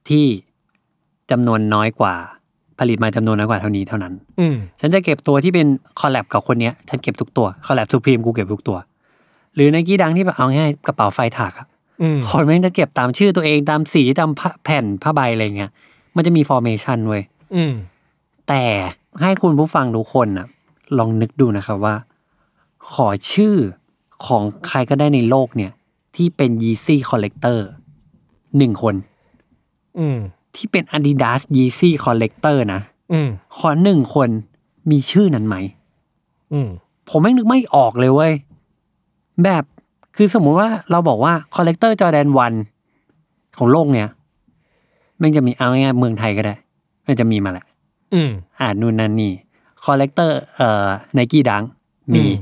ที่จำนวนน้อยกว่า ผลิตมาจำนวนน้อยกว่าเท่านี้เท่านั้น อืมฉันจะเก็บตัวที่เป็น collab กับคนเนี้ย ฉันเก็บทุกตัว collab Supreme กูเก็บทุกตัว หรือ Nike Dunk ที่แบบเอาง่ายกระเป๋าไฟถากอะอืมคนแม่งจะเก็บตามชื่อตัวเองตามสีตามผ้าแผ่นผ้าใบอะไรเงี้ย มันจะมี formation เว้ยอืมแต่ ให้คุณผู้ฟังทุกคนนะลองนึกดูนะครับว่า ขอชื่อของใครก็ได้ในโลกเนี่ย ที่เป็น Yeezy Collector หนึ่งคน อืม ที่เป็น Adidas Yeezy Collector นะอืม ขอหนึ่งคนมีชื่อนั้นไหม อืม ผมไม่งนึกไม่ออกเลยเว้ย แบบคือสมมุติว่าเราบอกว่า Collector Jordan 1ของโลกเนี่ยแมันจะมีเอาง่ายๆเมืองไทยก็ได้ มันจะมีมาแหละ อืมอ่านู่นนั่นนี่คอลเลกเตอร์เอ่อไนกี้ดังมีอืม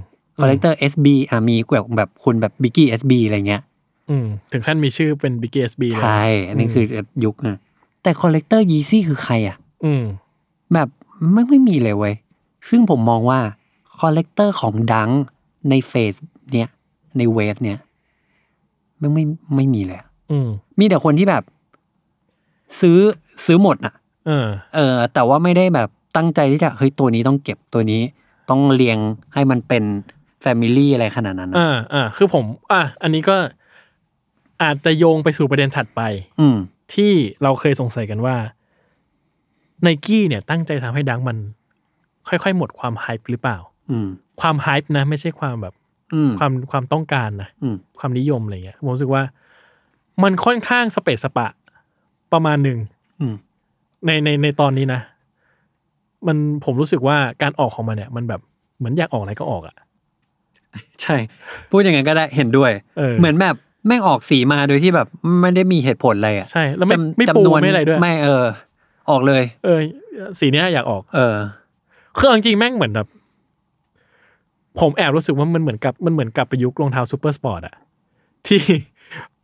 คอลเลกเตอร์ SB อ่ามีแบบแบบคุณแบบบิกกี้ SB อะไรเงี้ยอืมถึงขั้นมีชื่อเป็น Big SB เลยใช่อันนี้คือยุคนะแต่ collector Yeezy คือใครอะ อืมแบบไม่ไม่มีเลยเว้ยซึ่งผมมองว่า collector ของ Dunk ใน phase เนี้ยใน wave เนี้ยมันไม่ไม่มีเลยอะอืมมีแต่คนที่แบบ ซื้อซื้อหมดอะ เออ เออ แต่ว่าไม่ได้แบบตั้งใจที่จะเฮ้ยตัวนี้ต้องเก็บตัวนี้ ต้องเรียงให้มันเป็น family อะไรขนาดนั้นนะอ่าอ่าคือผมอะอันนี้ก็อาจจะโยงไปสู่ประเด็นถัดไป อืม ที่เราเคยสงสัยกันว่าไนกี้เนี่ยตั้งใจทำให้ Dunk มัน ค่อยๆ หมดความ hype หรือเปล่า อืม ความ hype นะ ไม่ใช่ความแบบ อืม ความความต้องการนะ อืม ความนิยมอะไรเงี้ยผมรู้สึกว่า มันค่อนข้างสะเปะสะปะ ประมาณหนึ่งอืม ในในในตอนนี้นะ มันผมรู้สึกว่าการออกของมันเนี่ย มันแบบเหมือนอยากออกอะไรก็ออกอะใช่ พูดอย่างนั้นก็ได้เห็นด้วยเออเหมือนแบบแม่งออกสีมาโดยที่แบบไม่ได้มีเหตุผลอะไรอะใช่แล้วไม่จำไม่ปูจำนวนไม่อะไรด้วยไม่เออ ออกเลย เออ สีเนี้ยอยากออก เออคือเอาจริงๆแม่งเหมือนแบบ ผมแอบรู้สึกว่ามันเหมือนกับมันเหมือนกลับไปยุครองเท้า Supersports อะที่เ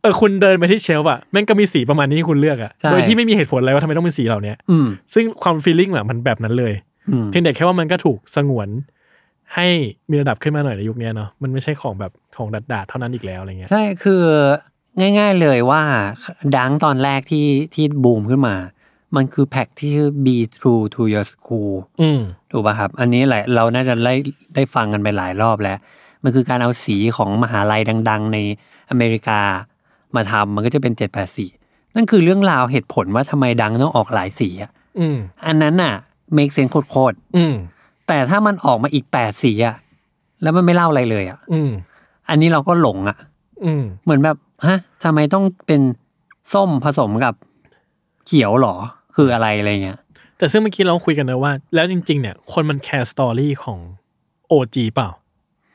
ออคุณเดินไปที่ shelf อะแม่งก็มีสีประมาณนี้ให้คุณเลือกอะใช่โดยที่ไม่มีเหตุผลอะไรว่าทำไมต้องเป็นสีเหล่าเนี้ยอืมซึ่งความฟีลลิ่งอะมันแบบนั้นเลยอืมเพียงแต่แค่ว่ามันก็ถูกสงวน ให้มีระดับขึ้นมาหน่อยในยุคเนี้ยเนาะมันไม่ใช่ของแบบของดัดดาดๆเท่านั้นอีกแล้วอะไรเงี้ยใช่คือง่าย ๆเลยว่าดังตอนแรกที่ที่บูมขึ้นมา มันคือแพ็กที่ชื่อ be true to your school อืมถูกป่ะครับ อันนี้แหละเราน่าจะได้ได้ฟังกันไปหลายรอบแล้ว มันคือการเอาสีของมหาลัยดัง ๆ ในอเมริกา มาทำมันก็จะเป็น784นั่นคือเรื่องราวเหตุผลว่าทำไม Dunk ต้องออกหลายสีอะอืมอันนั้นน่ะ make sense โคตรอืมๆแต่ถ้ามันออกมาอีก8สีอะแล้วมันไม่เล่าอะไรเลยอะอืมอันนี้เราก็หลงอะอืมเหมือนแบบฮะทำไมต้องเป็นส้มผสมกับเขียวหรอคืออะไรอะไรเงี้ย แต่ซึ่งเมื่อกี้เราคุยกันนะว่า แล้วจริง ๆ เนี่ย คนมันแคร์ story ของ OG เปล่า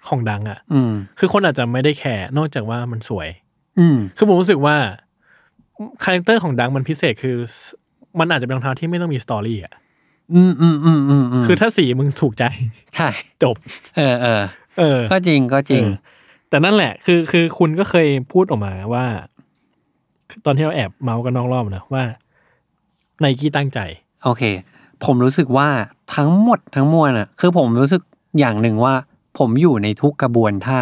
ของ Dunk อะอืมคือคนอาจจะไม่ได้แคร์นอกจากว่ามันสวย อืมคือผมรู้สึกว่า character ของ Dunk มันพิเศษคือ มันอาจจะเป็นรองเท้าที่ไม่ต้องมี story อะอืมอืมอืมอืมคือถ้าสีมึงถูกใจใช่จบ เออเออเออ ก็จริงก็จริงเออแต่นั่นแหละ คือคือคุณก็เคยพูดออกมาว่า ตอนที่เราแอบเมาท์กันนอกรอบนะว่าไนกี้ตั้งใจ โอเค ผมรู้สึกว่าทั้งหมดทั้งมวลอะ คือผมรู้สึกอย่างหนึ่งว่า ผมอยู่ในทุกกระบวนท่า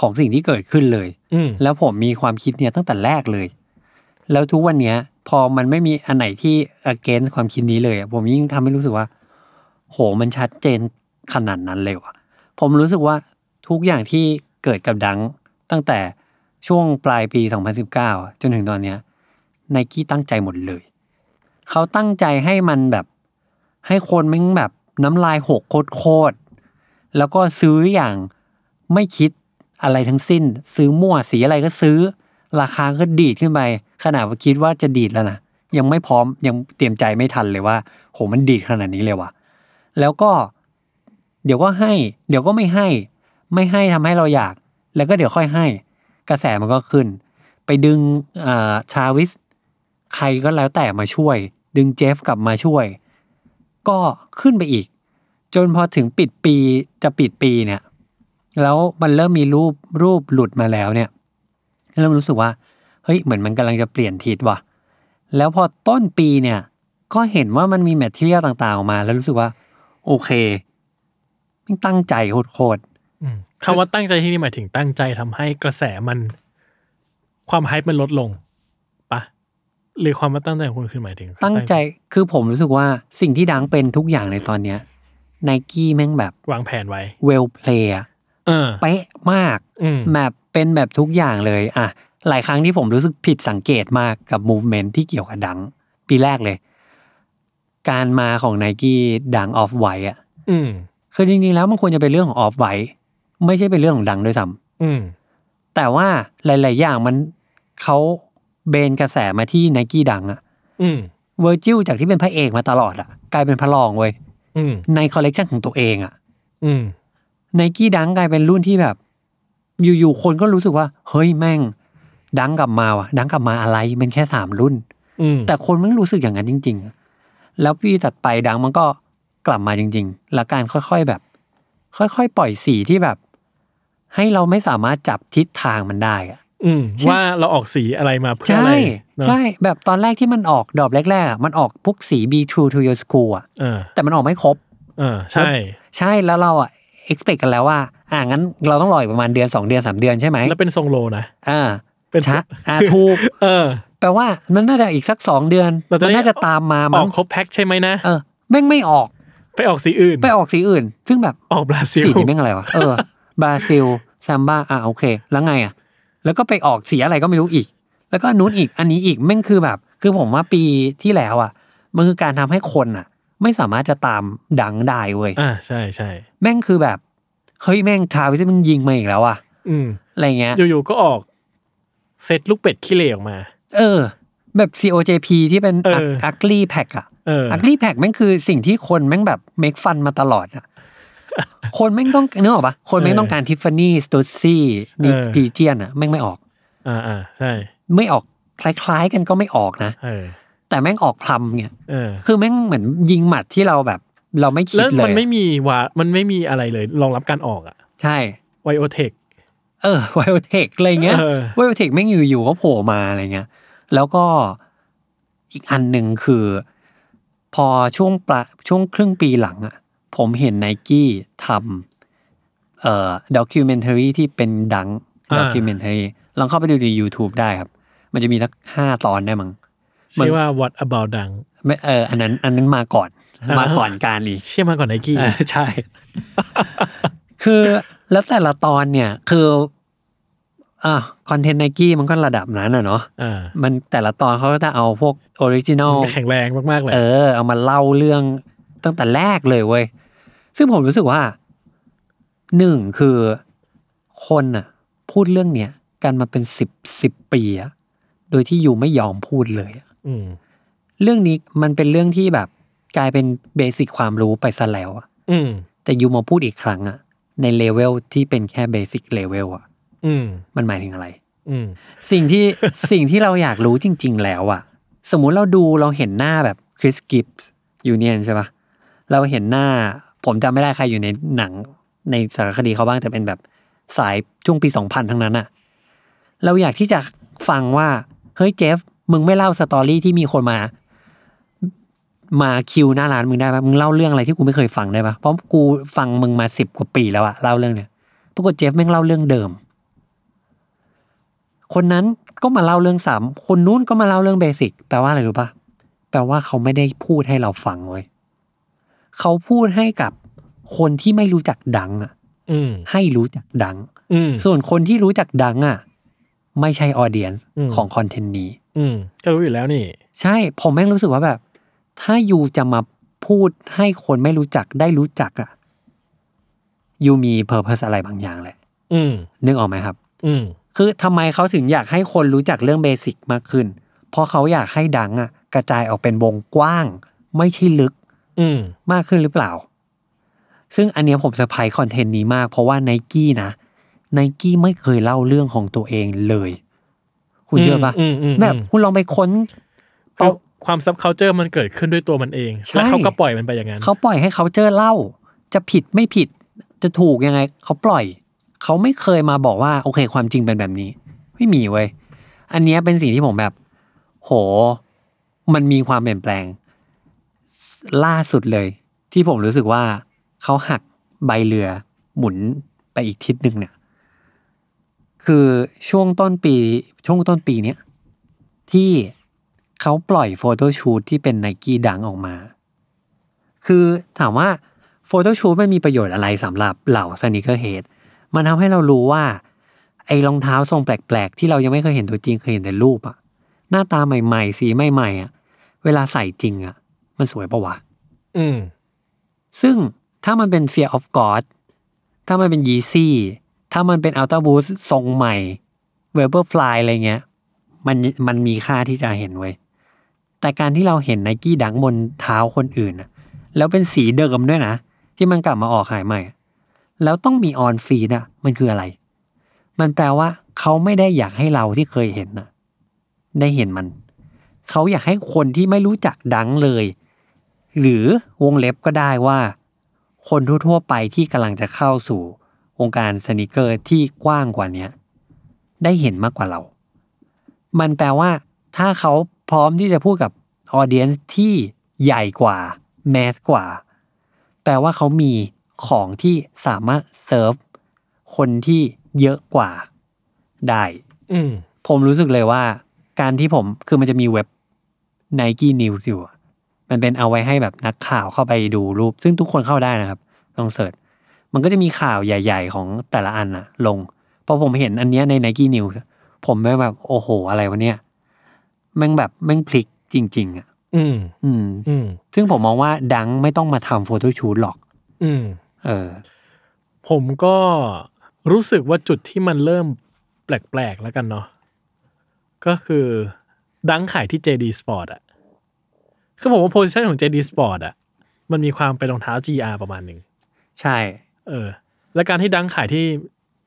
ของสิ่งที่เกิดขึ้นเลย อืมแล้วผมมีความคิดเนี่ยตั้งแต่แรกเลย แล้วทุกวันเนี้ย พอมันไม่มีอันไหนที่ against ความคิดนี้เลยอะผมยิ่งทำให้รู้สึกว่า โหมันชัดเจนขนาดนั้นเลยว่ะ ผมรู้สึกว่าทุกอย่างที่เกิดกับดังตั้งแต่ช่วงปลายปี 2019จนถึงตอนเนี้ยไนกี้ตั้งใจหมดเลย เขาตั้งใจให้มันแบบให้คนแม่งแบบน้ำลายหกโคตรๆแล้วก็ซื้ออย่างไม่คิด อะไรทั้งสิ้น ซื้อมั่วสีอะไรก็ซื้อ ราคาก็ดีดขึ้นไปขนาดว่าคิดว่าจะดีดแล้วนะยังไม่พร้อมยังเตรียมใจไม่ทันเลยว่าโหมันดีดขนาดนี้เลยว่ะแล้วก็ เดี๋ยวก็ให้ เดี๋ยวก็ไม่ให้ ไม่ให้ทำให้เราอยาก แล้วก็เดี๋ยวค่อยให้ กระแสมันก็ขึ้น ไปดึงอ่าชาวิสใครก็แล้วแต่มาช่วย ดึงเจฟกลับมาช่วย ก็ขึ้นไปอีก จนพอถึงปิดปีจะปิดปีเนี่ย แล้วมันเริ่มมีรูปรูปหลุดมาแล้วเนี่ยเริ่มรู้สึกว่าเฮ้ยเหมือนมันกำลังจะเปลี่ยนทิศว่ะ แล้วพอต้นปีเนี่ย ก็เห็นว่ามันมีแมทเทียลต่างๆออกมา แล้วรู้สึกว่า โอเคมันตั้งใจโคตรอืมคำว่าตั้งใจที่นี่หมายถึงตั้งใจทำให้กระแสมัน ความ hype มันลดลงปะหรือความว่าตั้งใจของคุณคือหมายถึงๆตั้งใจคือผมรู้สึกว่าสิ่งที่ Dunk เป็นทุกอย่างในตอนเนี้ยไนกี้แม่งแบบวางแผนไว้ well play เออเป๊ะมากอืมแบบเป็นแบบทุกอย่างเลยอะหลายครั้งที่ผมรู้สึกผิดสังเกตมากกับ movement ที่เกี่ยวกับ Dunk ปีแรกเลย การมาของ Nike Dunk Off-White อะอืมคือจริงๆแล้วมันควรจะเป็นเรื่องของ Off-White ไม่ใช่เป็นเรื่องของ Dunk ด้วยซ้ำอืมแต่ว่าหลาย ๆ อย่างมันเขาเบนกระแสมาที่ Nike Dunk อะอืมเวอร์จิลจากที่เป็นพระเอกมาตลอดอะกลายเป็นพระรองเว้ยอืมในคอลเลกชันของตัวเองอะอืม Nike Dunk กลายเป็นรุ่นที่แบบ อยู่ๆคนก็รู้สึกว่า เฮ้ยแม่ง ดังกลับมาว่ะ ดังกลับมาอะไรมันแค่สามรุ่นอืมแต่คนมันรู้สึกอย่างนั้นจริงๆอะแล้วปีตัดไปดังมันก็กลับมาจริง ๆ แล้วการค่อยๆแบบ ค่อยๆปล่อยสีที่แบบ ให้เราไม่สามารถจับทิศทางมันได้อะอืมใช่ว่าเราออกสีอะไรมาเพื่อใช่อะไรเนอะใช่แบบตอนแรกที่มันออกดอกแรกๆอะมันออกพวกสี be true to your school อะเออแต่มันออกไม่ครบ เออใช่ ใช่แล้วเราอะ expect กันแล้วว่า อ่างั้นเราต้องรออีกประมาณเดือนสองเดือนสามเดือนใช่ไหมแล้วเป็นทรงโลนะอ่าเป็นช้าอ่าถูกเออแปลว่ามันน่าจะอีกสักสองเดือนเราจะมันได้น่าจะตามมาอมั้องกครบแพ็คใช่ไหมนะเออแม่งไม่ออก ไปออกสีอื่น ไปออกสีอื่น ซึ่งแบบออกบราซิลสีนี้แม่งอะไรวะเออบราซิลซัมบ้าอะโอเค แล้วไงอะ แล้วก็ไปออกสีอะไรก็ไม่รู้อีก แล้วก็อันนู้นอีกอันนี้อีกแม่งคือแบบ คือผมว่าปีที่แล้วอะมันคือการทำให้คนอะ ไม่สามารถจะตาม Dunk ได้เว้ยอ่าใช่ใช่แม่งคือแบบเฮ้ยแม่ง Travis มันยิงมาอีกแล้วอะ อืมอะไรเงี้ย อยู่ๆก็ออก เซตลูกเป็ดขี้เหร่ออกมา เออ แบบ CO.JP ที่เป็นเออ Ugly Pack อะเออ Ugly Pack แม่งคือสิ่งที่คนแม่งแบบ make fun มาตลอดอะคนแม่งต้องเนื้อออกปะคนแม่งต้องการ Tiffany Stussy NYC Pigeon อะแม่งไม่ออก อ่าอ่าใช่ ไม่ออกคล้ายๆกันก็ไม่ออกนะเออ แต่แม่งออกพลัมเนี่ยเออคือแม่งเหมือนยิงหมัดที่เราแบบ เราไม่คิดแล้วเลยมันไม่มีว่ามันไม่มีอะไรเลยรองรับการออกอะใช่ไวโอเทคเออไวโอเทคอะไรเงี้ยเออไวโอเทคแม่งอยู่ๆก็โผล่มาอะไรเงี้ย แล้วก็อีกอันหนึ่งคือ พอช่วงปลายช่วงครึ่งปีหลังอะผมเห็นไนกี้ทำเอ่อ documentary ที่เป็น Dunk documentary ลองเข้าไปดูใน YouTube ได้ครับ มันจะมีสักห้าตอนได้มั้ง ชื่อว่า what about Dunk ไม่เอออันนั้น อันนั้นมาก่อนอ่ามาก่อนการนี้เชื่อมาก่อนไนกี้เออใช่ คือแล้วแต่ละตอนเนี่ย คืออะ content Nike มันก็ระดับนั้นอะเนาะอ่ามันแต่ละตอนเขาก็จะเอาพวก original แข็งแรงมากๆเลยเออเอามาเล่าเรื่องตั้งแต่แรกเลยเว้ย ซึ่งผมรู้สึกว่าหนึ่งคือคนน่ะ พูดเรื่องเนี้ยกันมาเป็นสิบสิบปีอะโดยที่ you ไม่ยอมพูดเลยอะอืม เรื่องนี้มันเป็นเรื่องที่แบบ กลายเป็น basic ความรู้ไปซะแล้วอะอืม แต่ you มาพูดอีกครั้งอะในเลเวลที่เป็นแค่เบสิ c เลเวลอะอืม มันหมายถึงอะไร อืม สิ่งที่สิ่งที่เราอยากรู้จริง ๆ แล้วอะสมมุติเราดูเราเห็นหน้าแบบ Chris Gibbs Union ใช่ปะเราเห็นหน้า ผมจำไม่ได้ใครอยู่ในหนัง ในสารคดีเขาบ้างแต่เป็นแบบสายช่วงปีสองพันทั้งนั้นอะเราอยากที่จะฟังว่า เฮ้ย Jeff มึงไม่เล่า story ที่มีคนมา มาคิวหน้าร้านมึงได้ปะมึงเล่าเรื่องอะไรที่กูไม่เคยฟังได้ปะเพราะกูฟังมึงมาสิบกว่าปีแล้วอะเล่าเรื่องเนี้ยปรากฏ Jeff แม่งเล่าเรื่องเดิม คนนั้นก็มาเล่าเรื่องสามคนนู้นก็มาเล่าเรื่อง basic แปลว่าอะไรรู้ปะแปลว่าเขาไม่ได้พูดให้เราฟังเว้ยเขาพูดให้กับคนที่ไม่รู้จักดังอะอืมให้รู้จักดังอืมส่วนคนที่รู้จักดังอะ ไม่ใช่ออเดียนอืมของคอนเทนต์นี้ อืมก็รู้อยู่แล้วนี่ ใช่ผมแม่งรู้สึกว่าแบบ ถ้ายูจะมาพูดให้คนไม่รู้จักได้รู้จักอะยูมีเพอร์เพสอะไรบางอย่างแหละ อืมนึกออกไหมครับ อืมคือทำไมเขาถึงอยากให้คนรู้จักเรื่องเบสิกมากขึ้น เพราะเขาอยากให้ Dunk อะกระจายออกเป็นวงกว้าง ไม่ใช่ลึก อืมมากขึ้นหรือเปล่า ซึ่งอันเนี้ยผมเซอร์ไพรส์ content นี้มาก เพราะว่าไนกี้นะไนกี้ไม่เคยเล่าเรื่องของตัวเองเลย คุณเชื่อปะอืมอืมอืมแบบคุณลองไปค้นคือความ subculture มันเกิดขึ้นด้วยตัวมันเองใช่แล้วเขาก็ปล่อยมันไปอย่างนั้นเขาปล่อยให้เขาเจอเล่า จะผิดไม่ผิดจะถูกยังไงเขาปล่อย เขาไม่เคยมาบอกว่า โอเค ความจริงเป็นแบบนี้ ไม่มีเว้ยอันเนี้ยเป็นสิ่งที่ผมแบบ โห มันมีความเปลี่ยนแปลง ล่าสุดเลย ที่ผมรู้สึกว่าเขาหักใบเรือหมุนไปอีกทิศหนึ่งเนี่ย คือช่วงต้นปีช่วงต้นปีเนี้ยที่เขาปล่อย photoshoot ที่เป็น Nike Dunk ออกมา คือถามว่า photoshoot มันมีประโยชน์อะไรสำหรับเหล่า sneakerheadมันทำให้เรารู้ว่า ไอ้รองเท้าทรงแปลกๆ ที่เรายังไม่เคยเห็นตัวจริงเคยเห็นแต่รูปอะหน้าตาใหม่ๆ สีใหม่ๆอะเวลาใส่จริงอะมันสวยปะวะ อืม ซึ่งถ้ามันเป็น Fear of God ถ้ามันเป็น Yeezy ถ้ามันเป็น Ultra Boost ทรงใหม่ Vaporfly อะไรเงี้ยมันมันมีค่าที่จะเห็นไว้ยแต่การที่เราเห็นไนกี้ดังบนเท้าคนอื่นนะแล้วเป็นสีเดิมด้วยนะ ที่มันกลับมาออกขายใหม่ แล้วต้องมีออนฟีดอะมันคืออะไร มันแปลว่าเขาไม่ได้อยากให้เราที่เคยเห็นน่ะได้เห็นมัน เขาอยากให้คนที่ไม่รู้จักดังเลย หรือวงเล็บก็ได้ว่า คนทั่วๆไปที่กำลังจะเข้าสู่ วงการสนิเกอร์ที่กว้างกว่าเนี้ยได้เห็นมากกว่าเรา มันแปลว่า ถ้าเขาพร้อมที่จะพูดกับออเดียนที่ใหญ่กว่า แมสกว่า แปลว่าเขามีของที่สามารถเซิร์ฟคนที่เยอะกว่าได้ อืมผมรู้สึกเลยว่า การที่ผมคือมันจะมีเว็บ Nike News อยู่อะมันเป็นเอาไว้ให้แบบนักข่าวเข้าไปดูรูป ซึ่งทุกคนเข้าได้นะครับลองเสิร์ช มันก็จะมีข่าวใหญ่ ๆ ของแต่ละอันอะลงพอผมเห็นอันเนี้ยใน Nike News ผมแม่งแบบโอ้โหอะไรวะเนี่ยแม่งแบบแม่งพลิกจริง ๆอะอืม อืม อืม ซึ่งผมมองว่าดังไม่ต้องมาทำโฟโต้ชูตหรอก อืม เออ ผมก็รู้สึกว่าจุดที่มันเริ่มแปลก ๆ แล้วกันเนาะก็คือดังขายที่ JD Sport อะคือผมว่าโพ i ิชันของ JD Sport อะมันมีความเป็นรองเท้า GR ประมาณหนึ่ง ใช่ เออ และการที่ Dunk ขายที่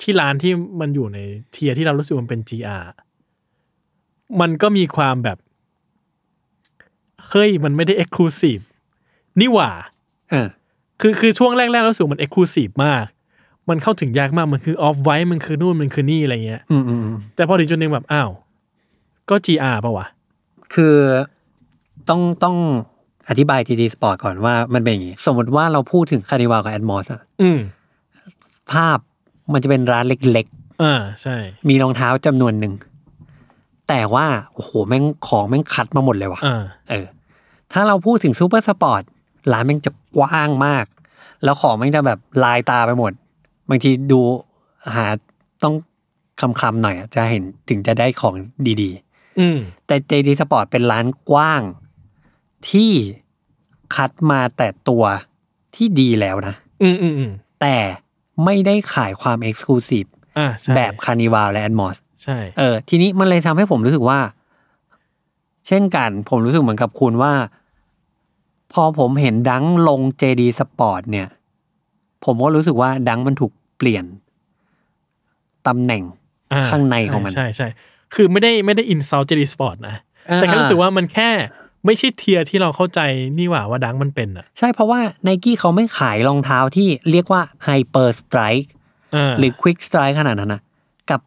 ที่ร้านที่มันอยู่ใน tier ที่เรารู้สึกมันเป็น GR มันก็มีความแบบเฮ้ยมันไม่ได้ exclusive นี่หว่าเออคือคือช่วงแรกๆรู้สึกมัน exclusive มาก มันเข้าถึงยากมากมันคือ Off-White มันคือนู่นมันคือนี่อะไรเงี้ยอืมอืมอืมแต่พอถึงจุดหนึ่งแบบอ้าว ก็ GR ป่าวะ คือต้องต้อง อธิบาย JD Sports ก่อนว่ามันเป็นอย่างนี้ สมมติว่าเราพูดถึง Carnival กับ atmos อะอืมภาพมันจะเป็นร้านเล็กอ่าใช่ ๆ มีรองเท้าจำนวนหนึ่ง แต่ว่า โอ้โห แม่งของแม่งคัดมาหมดเลยว่ะ อ่า เออ ถ้าเราพูดถึง Supersports ร้านแม่งจะกว้างมาก แล้วของแม่งจะแบบลายตาไปหมด บางทีดูหาต้องคลำๆหน่อยอะจะเห็นถึงจะได้ของดีอืมๆแต่ JD Sport เป็นร้านกว้าง ที่คัดมาแต่ตัวที่ดีแล้วนะ อืมอืมอืมแต่ไม่ได้ขายความเอ็กซ์คลูซีฟอ่าใช่แบบคานิวาและแอดมอสใช่ เออ ทีนี้มันเลยทำให้ผมรู้สึกว่า เช่นกัน ผมรู้สึกเหมือนกับคุณว่า พอผมเห็นดังลง JD Sport เนี่ย ผมก็รู้สึกว่าดังมันถูกเปลี่ยนตำแหน่งอ่า ข้างในของมัน ใช่ใช่ใช่คือไม่ได้ไม่ได้ insult JD Sports นะอ่าแต่แค่รู้สึกว่ามันแค่ ไม่ใช่ tier ที่เราเข้าใจนี่หว่าว่า Dunk มันเป็นอะ ใช่เพราะว่าไนกี้เขาไม่ขายรองเท้าที่เรียกว่า Hyper Strike อ่าหรือ Quick Strike ขนาดนั้นนะกับ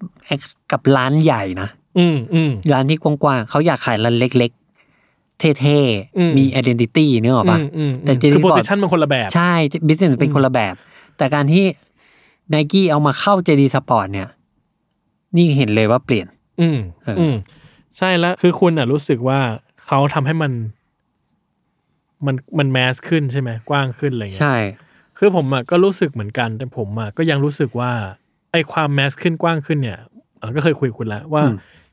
กับร้านใหญ่นะอืมอืมร้านที่กว้างๆเขาอยากขายร้านเล็ก ๆ เท่อืมๆมี identity นึกออกปะอืมอืมแต่คือ Jelly โพ Sport สิชันมันคนละแบบ ใช่ business เป็นคนละแบบ แต่การที่ไนกี้เอามาเข้า JD Sport เนี่ย นี่เห็นเลยว่าเปลี่ยน อืมเอออือืมใช่แล้วคือคุณอะรู้สึกว่า เขาทำให้มันมันมันแมสขึ้นใช่ไหมกว้างขึ้นอะไรเงี้ยใช่ คือผมอะก็รู้สึกเหมือนกัน แต่ผมอะก็ยังรู้สึกว่าไอ้ความแมสขึ้นกว้างขึ้นเนี่ยเอ่อก็เคยคุยกับคุณแล้วว่า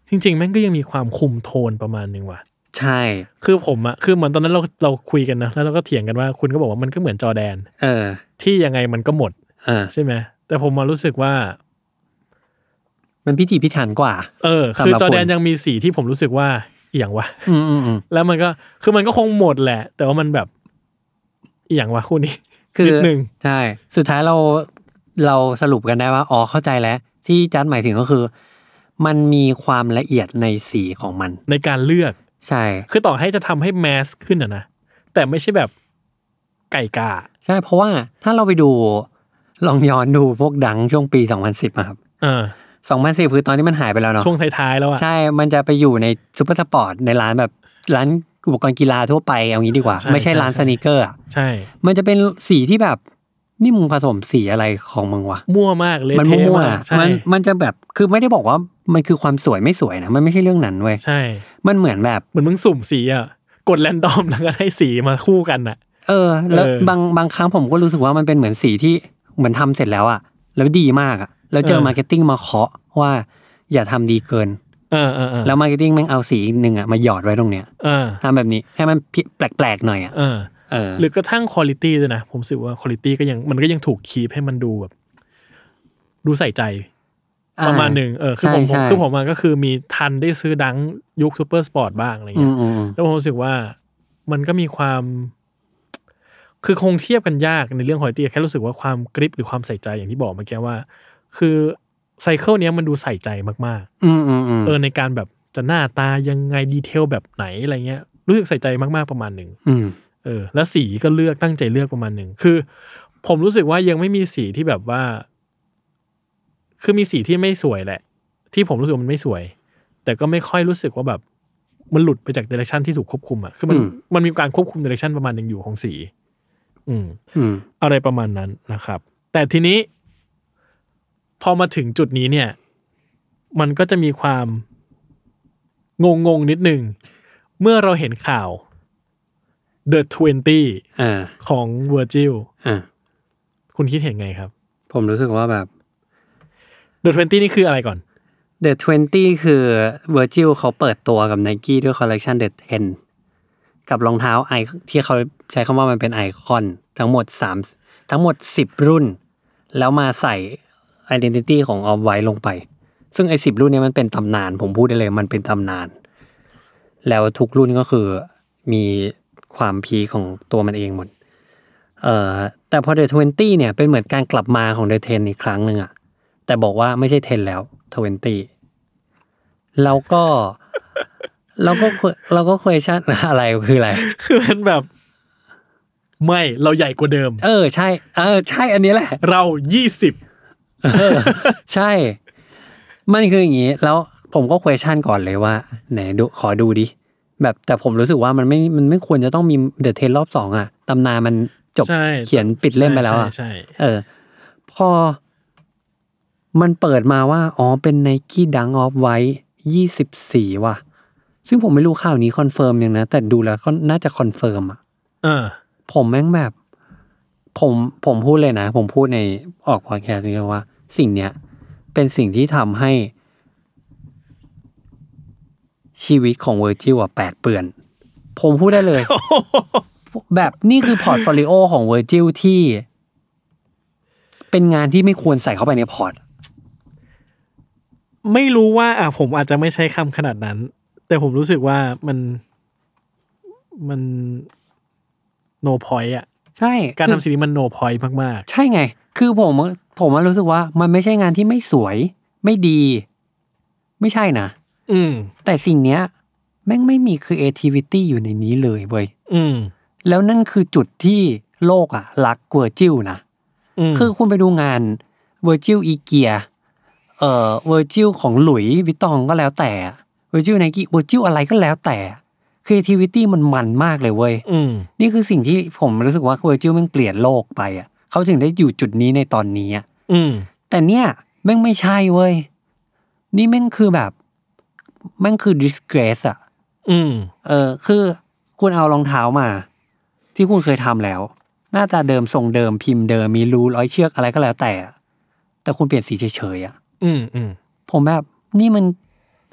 จริง ๆ แม่งก็ยังมีความคุมโทนประมาณหนึ่งว่ะใช่ คือผมอะคือเหมือนตอนนั้นเราเราคุยกันนะแล้วเราก็เถียงกันว่าคุณก็บอกว่ามันก็เหมือนจอแดน เออ ที่ยังไงมันก็หมดเออใช่ไหมแต่ผมมารู้สึกว่า มันพิถีพิถันกว่า เออสำหรับคือจอแดนคุณยังมีสีที่ผมรู้สึกว่า อหย่างวะอืมอืมอืมแล้วมันก็คือมันก็คงหมดแหละ แต่ว่ามันแบบอหย่างวะคู่นี้ คือนิดนึงใช่สุดท้ายเราเราสรุปกันได้ว่าอ๋อเข้าใจแล้ว ที่จัดหมายถึงก็คือ มันมีความละเอียดในสีของมัน ในการเลือกใช่ คือต่อให้จะทำให้ mass ขึ้นอะนะแต่ไม่ใช่แบบไก่กาใช่เพราะว่าถ้าเราไปดูลองย้อนดูพวก Dunk ช่วงปี 2010อะครับ เออ 2010คือตอนที่มันหายไปแล้วเนาะช่วงท้ายๆแล้วอะใช่ มันจะไปอยู่ใน Supersports ในร้านแบบร้านอุปกรณ์กีฬาทั่วไปเอางี้ดีกว่าใช่ไม่ใช่ใช่ร้านใช่ sneaker อะใช่ มันจะเป็นสีที่แบบนี่มึงผสมสีอะไรของมึงวะมั่วมากเลยมันเทมั่วมากๆใช่มันมันจะแบบคือไม่ได้บอกว่ามันคือความสวยไม่สวยนะมันไม่ใช่เรื่องนั้นเว้ยใช่ มันเหมือนแบบเหมือนมึงสุ่มสีอะกด random แล้วก็ให้สีมาคู่กันอะเออ แล้วเออบางบางครั้งผมก็รู้สึกว่ามันเป็นเหมือนสีที่เหมือนทำเสร็จแล้วอะแล้วดีมากอะ แล้วเจอเออ marketing มาเคาะว่าอย่าทำดีเกินเออเออเออแล้วมาร์เก็ตติ้งแม่งเอาสีอีกหนึ่งอะมาหยอดไว้ตรงเนี้ยเออทำแบบนี้ให้มันผิดแปลกๆหน่อยอะเออเออหรือกระทั่งคุณ i t y ด้วยนะ ผมรู้สึกว่าคุณ i t y ก็ยังมันก็ยังถูก keep ให้มันดูแบบ ดูใส่ใจ ประมาณหนึ่งเออคือผมใช่ผมใช่คือผมมันก็คือมีทันได้ซื้อ Dunk ยุค Supersports บ้างอะไรอืเงี้มยอืมอืมแล้วผมรู้สึกว่ามันก็มีความ คือคงเทียบกันยากในเรื่องคุณ i t y แค่รู้สึกว่าความ craft หรือความใส่ใจอย่างที่บอกเมื่อกี้ว่า คือ cycle เนี้ยมันดูใส่ใจมากอืมอืมอืมๆเออในการแบบจะหน้าตายังไง detail แบบไหนอะไรเงี้ยรู้สึกใส่ใจมากๆประมาณหนึ่งอืมเออ แล้วสีก็เลือกตั้งใจเลือกประมาณหนึ่งคือ ผมรู้สึกว่ายังไม่มีสีที่แบบว่า คือมีสีที่ไม่สวยแหละ ที่ผมรู้สึกว่ามันไม่สวย แต่ก็ไม่ค่อยรู้สึกว่าแบบมันหลุดไปจากเดเรคชันที่ถูกควบคุมอะคือมันอืม มันมีการควบคุมเดเรคชันประมาณหนึ่งอยู่ของสี อืม อืม อะไรประมาณนั้นนะครับ แต่ทีนี้ พอมาถึงจุดนี้เนี่ย มันก็จะมีความงงงๆนิดนึง เมื่อเราเห็นข่าว The 20อ่าของ Virgil อ่าคุณคิดเห็นไงครับ ผมรู้สึกว่าแบบ The 20นี่คืออะไรก่อน The 20คือ Virgil เขาเปิดตัวกับ Nike ด้วยคอลเล t ชัน The 10กับรองเท้าไอที่เขาใช้คำว่ามันเป็นไอคอน ทั้งหมด3ทั้งหมด10รุ่น แล้วมาใส่ Identity ของ Off White ลงไป ซึ่งไอ้สิรุ่นเนี้มันเป็นตำนาน ผมพูดได้เลยมันเป็นตำนาน แล้วทุกรุ่นก็คือมีความพีคของตัวมันเองหมด เอ่อแต่พอ The 20เนี่ยเป็นเหมือนการกลับมาของ The 10อีกครั้งหนึ่งอะแต่บอกว่าไม่ใช่10แล้ว20แล้วก็เราก็เราก็ question อะไรคืออะไร คือมันแบบ ไม่เราใหญ่กว่าเดิม เออ ใช่ เออ ใช่อันนี้แหละ เรายี่สิบ ใช่ มันคืออย่างนี้ แล้วผมก็ question ก่อนเลยว่า ไหนดูขอดูดิ แบบแต่ผมรู้สึกว่ามันไม่ มันไม่ควรจะต้องมีเดอะเทนรอบสองอะตำนานมันจบใช่เขียนปิดเล่มไปแล้วอะใช่ใช่ เออ พอ มันเปิดมาว่า อ๋อ เป็นไนกี้ดังออฟไว้ยี่สิบสี่ว่ะ ซึ่งผมไม่รู้ข่าวนี้ confirm ยังนะ แต่ดูแล้วก็น่าจะ confirm อะเออ ผมแม่งแบบ ผมผมพูดเลยนะ ผมพูดในออกพอดแคสต์นี้ว่า สิ่งเนี้ยเป็นสิ่งที่ทำให้ ชีวิตของเวอร์จิลอะแปดเปื่อน ผมพูดได้เลย แบบนี่คือ portfolio ของเวอร์จิลที่ เป็นงานที่ไม่ควรใส่เข้าไปใน port ไม่รู้ว่าอะผมอาจจะไม่ใช้คำขนาดนั้น แต่ผมรู้สึกว่ามันมัน no point อะ ใช่ การคือทำสิ่งนี้มัน no point มากใช่ไง คือผม ผมว่ารู้สึกว่ามันไม่ใช่งานที่ไม่สวย ไม่ดี ไม่ใช่นะๆอืม แต่สิ่งเนี้ย แม่งไม่มี creativity อยู่ในนี้เลยเว้ยอืม แล้วนั่นคือจุดที่โลกอะรักเวอร์จิลนะอืมคือคุณไปดูงานเวอร์จิลอีเกียเอ่อเวอร์จิลของ Louis Vuitton ก็แล้วแต่เวอร์จิลไนกี้เวอร์จิลอะไรก็แล้วแต่ creativity มันมันมากเลยเว้ยอืมนี่คือสิ่งที่ผมรู้สึกว่าเวอร์จิลแม่งเปลี่ยนโลกไปอะ เขาถึงได้อยู่จุดนี้ในตอนนี้อะอืมแต่เนี่ยแม่งไม่ใช่เว้ย นี่แม่งคือแบบแม่งคือ disgrace อะอืม เออ คือคุณเอารองเท้ามา ที่คุณเคยทำแล้ว หน้าตาเดิมทรงเดิมพิมพ์เดิมมีรูร้อยเชือกอะไรก็แล้วแต่อะแต่คุณเปลี่ยนสีเฉยๆอะ อืมอืมผมแบบนี่มัน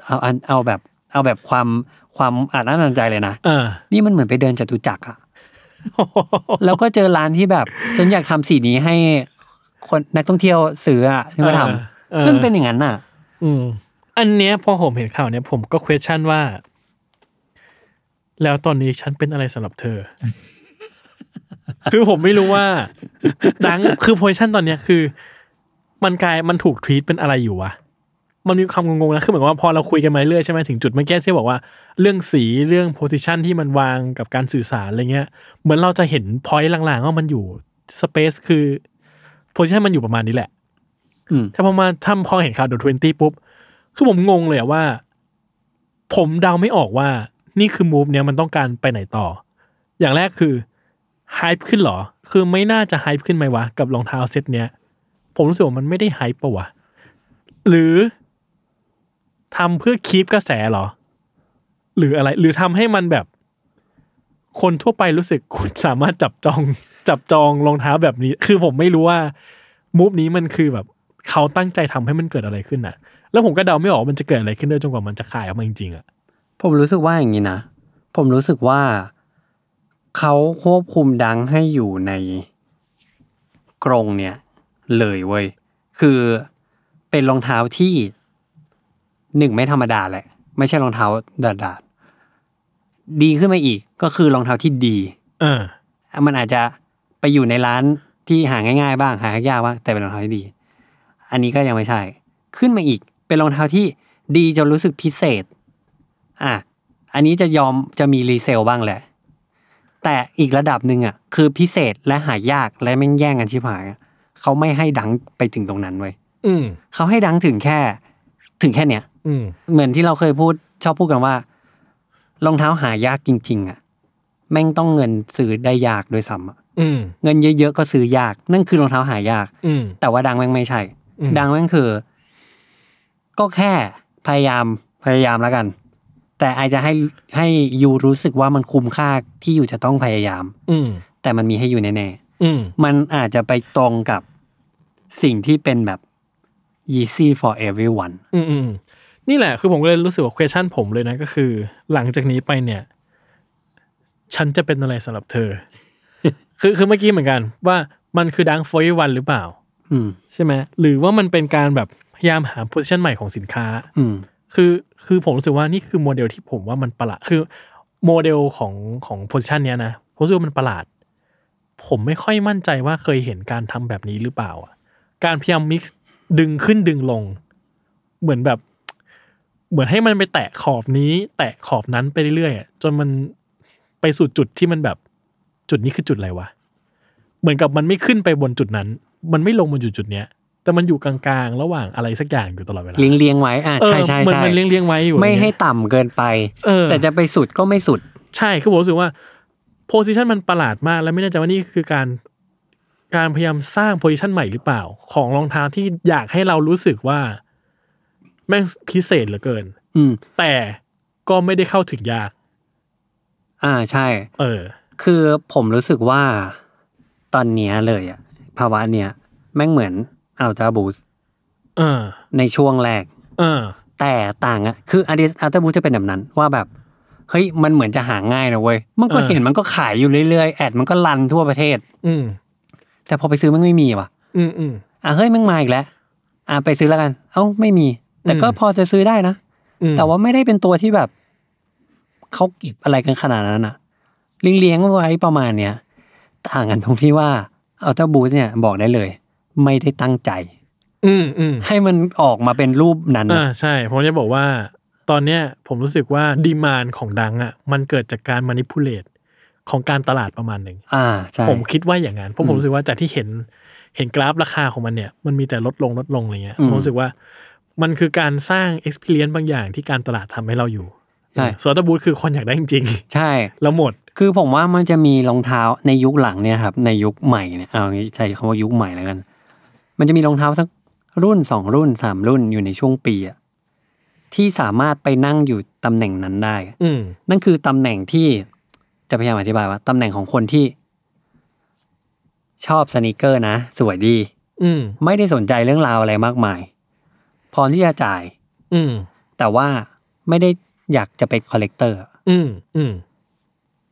เอาอันเอาแบบ เอาแบบความความอ่านน่าสนใจเลยนะอ่านี่มันเหมือนไปเดินจตุจักรอะ แล้วก็เจอร้านที่แบบฉันอยากทำสีนี้ให้คนนักท่องเที่ยวซื้ออะที่มาทเออำมันเป็นอย่างนั้นน่ะ อืม อันเนี้ยพอผมเห็นข่าวเนี้ยผมก็ question ว่า แล้วตอนนี้ฉันเป็นอะไรสำหรับเธอ คือผมไม่รู้ว่า Dunk คือ position ตอนเนี้ยคือ มันกลายมันถูกทวีตเป็นอะไรอยู่วะ มันมีความงงๆนะคือเหมือนว่าพอเราคุยกันมาเรื่อยใช่ไหมถึงจุดเมื่อกี้ที่บอกว่าเรื่องสีเรื่อง position ที่มันวางกับการสื่อสารอะไรเงี้ย เหมือนเราจะเห็น point ลางๆว่ามันอยู่ space คือ position มันอยู่ประมาณนี้แหละอืมถ้าพอมาถ้าพอเห็นข่าว The Twenty ปุ๊บคือผมงงเลยอะว่า ผมเดาไม่ออกว่า นี่คือมูฟเนี้ยมันต้องการไปไหนต่อ อย่างแรกคือไฮป์ขึ้นเหรอ คือไม่น่าจะไฮป์ขึ้นไหมวะ กับรองเท้าเซ็ตเนี้ย ผมรู้สึกว่ามันไม่ได้ไฮป์ปะวะ หรือ ทำเพื่อคีปกระแสเหรอ หรืออะไร หรือทำให้มันแบบ คนทั่วไปรู้สึกคุณสามารถจับจอง จับจองรองเท้าแบบนี้ คือผมไม่รู้ว่ามูฟนี้มันคือแบบเขาตั้งใจทำให้มันเกิดอะไรขึ้นน่ะ แล้วผมก็เดาไม่ออกมันจะเกิดอะไรขึ้นด้วยจนกว่ามันจะขายออกมาจริงๆอะผมรู้สึกว่าอย่างนี้นะผมรู้สึกว่าเขาควบคุมดังให้อยู่ในกรงเนี่ย เลยเว้ยคือเป็นรองเท้าที่ หนึ่งไม่ธรรมดาแหละ ไม่ใช่รองเท้าดาดาดๆดีขึ้นมาอีกก็คือรองเท้าที่ดี เออ มันอาจจะไปอยู่ในร้านที่หาง่ายๆบ้างหายากๆบ้างแต่เป็นรองเท้าที่ดี อันนี้ก็ยังไม่ใช่ ขึ้นมาอีก เป็นรองเท้าที่ดีจนรู้สึกพิเศษ อะ อันนี้จะยอมจะมีรีเซลบ้างแหละ แต่อีกระดับหนึ่งอะ คือพิเศษและหายากและแม่งแย่งกันชิบหายอะเขาไม่ให้ดังไปถึงตรงนั้นเว้ยอืมเขาให้ดังถึงแค่ ถึงแค่เนี้ยอืม เหมือนที่เราเคยพูดชอบพูดกันว่า รองเท้าหายากจริง ๆ อะ แม่งต้องเงินซื้อได้ยากด้วยซ้ำอะอืมเงินเยอะๆก็ซื้อยาก นั่นคือรองเท้าหายากอืมแต่ว่าดังแม่งไม่ใช่อืมดังแม่งคือ ก็แค่พยายามพยายามแล้วกัน แต่ไอจะให้ให้ยูรู้สึกว่ามันคุ้มค่าที่อยู่จะต้องพยายาม อืมแต่มันมีให้อยู่แน่อืมๆมันอาจจะไปตรงกับสิ่งที่เป็นแบบ easy for everyone อืมอืม นี่แหละคือผมก็เลยรู้สึกว่า question ผมเลยนะก็คือ หลังจากนี้ไปเนี่ย ฉันจะเป็นอะไรสำหรับเธอ คือคือเมื่อกี้เหมือนกัน ว่ามันคือดัง for everyone หรือเปล่าอืมใช่ไหมหรือว่ามันเป็นการแบบพยายามหา position ใหม่ของสินค้าอืมคือคือผมรู้สึกว่านี่คือโมเดลที่ผมว่ามันประหลาดคือโมเดลของของโพสิชันเนี้ยนะผมรู้สึกว่ามันประหลาด ผมไม่ค่อยมั่นใจว่าเคยเห็นการทำแบบนี้หรือเปล่าอะการพยายามมิกซ์ดึงขึ้นดึงลง เหมือนแบบ เหมือนให้มันไปแตะขอบนี้ แตะขอบนั้นไปเรื่อยๆอะจนมันไปสู่จุดที่มันแบบจุดนี้คือจุดอะไรวะเหมือนกับมันไม่ขึ้นไปบนจุดนั้น มันไม่ลงบนจุดจุดๆเนี้ยแต่มันอยู่กลางๆ ระหว่างอะไรสักอย่างอยู่ตลอดเวลาเลี้ยงเลี้ยงๆไว้อ่าเออใช่ใช่เหมือนใช่มันเลี้ยงเลี้ยงๆไว้อยู่ไม่อะรให้เงี้ยต่ำเกินไปเออแต่จะไปสุดก็ไม่สุด ใช่คือผมรู้สึกว่าโพ i ิชันมันประหลาดมาก แล้วไม่แน่ใจว่านี่คือการการพยายามสร้างโพ i ิชันใหม่หรือเปล่า ของรองเท้าที่อยากให้เรารู้สึกว่า แม่งพิเศษเหลือเกิน อืม แต่ก็ไม่ได้เข้าถึงยาก อ่าใช่ เออ คือผมรู้สึกว่าตอนเนี้ยเลยอะภาวะเนี้ยแม่งเหมือนอัลตราบูสเออ ในช่วงแรก เออ แต่ต่างอะคืออัลอัลตราบูสจะเป็นแบบนั้น ว่าแบบ เฮ้ย มันเหมือนจะหาง่ายนะเว้ย มันก็เออเห็นมันก็ขายอยู่เรื่อยๆ แอดมันก็รันทั่วประเทศ อืม แต่พอไปซื้อมันไม่มีว่ะ อืมอืมอะเฮ้ยแม่งมาอีกแล้ว อะไปซื้อแล้วกัน เอ้าไม่มี แต่ก็อืมพอจะซื้อได้นะอืมแต่ว่าไม่ได้เป็นตัวที่แบบเขาเก็บอะไรกันขนาดนั้นอะเลี้ยงเลี้ยงๆไว้ประมาณเนี้ยต่างกันตรงที่ว่าอัลต a าบูสเนี่ยบอกได้เลย ไม่ได้ตั้งใจ อืมอืมให้มันออกมาเป็นรูปนั้นอ่าน่ะใช่ผมจะบอกว่า ตอนเนี้ยผมรู้สึกว่า demand ของ Dunk อะ มันเกิดจากการ manipulateของการตลาดประมาณหนึ่งอ่าใช่ผมคิดว่าอย่างนั้นเพราะผมรู้สึกว่าจากที่เห็นเห็นกราฟราคาของมันเนี่ย มันมีแต่ลดลงลดลงอะไรเงี้ยผมรู้สึกว่า มันคือการสร้าง experience บางอย่างที่การตลาดทำให้เราอยู่ใช่ส่วนอัลตบูธคือคนอยากได้จริงใช่ๆแล้วหมด คือผมว่ามันจะมีรองเท้าในยุคหลังเนี่ยครับในยุคใหม่เนี่ยเอางี้ใช้คำว่ายุคใหม่แล้วกัน มันจะมีรองเท้าสักรุ่นสองรุ่นสามรุ่นอยู่ในช่วงปีอะที่สามารถไปนั่งอยู่ตำแหน่งนั้นได้อะอืมนั่นคือตำแหน่งที่จะพยายามอธิบายว่าตำแหน่งของคนที่ ชอบ sneaker นะ สวยดี อืมไม่ได้สนใจเรื่องราวอะไรมากมาย พร้อมที่จะจ่าย อืม แต่ว่าไม่ได้อยากจะเป็น collector อืม อืม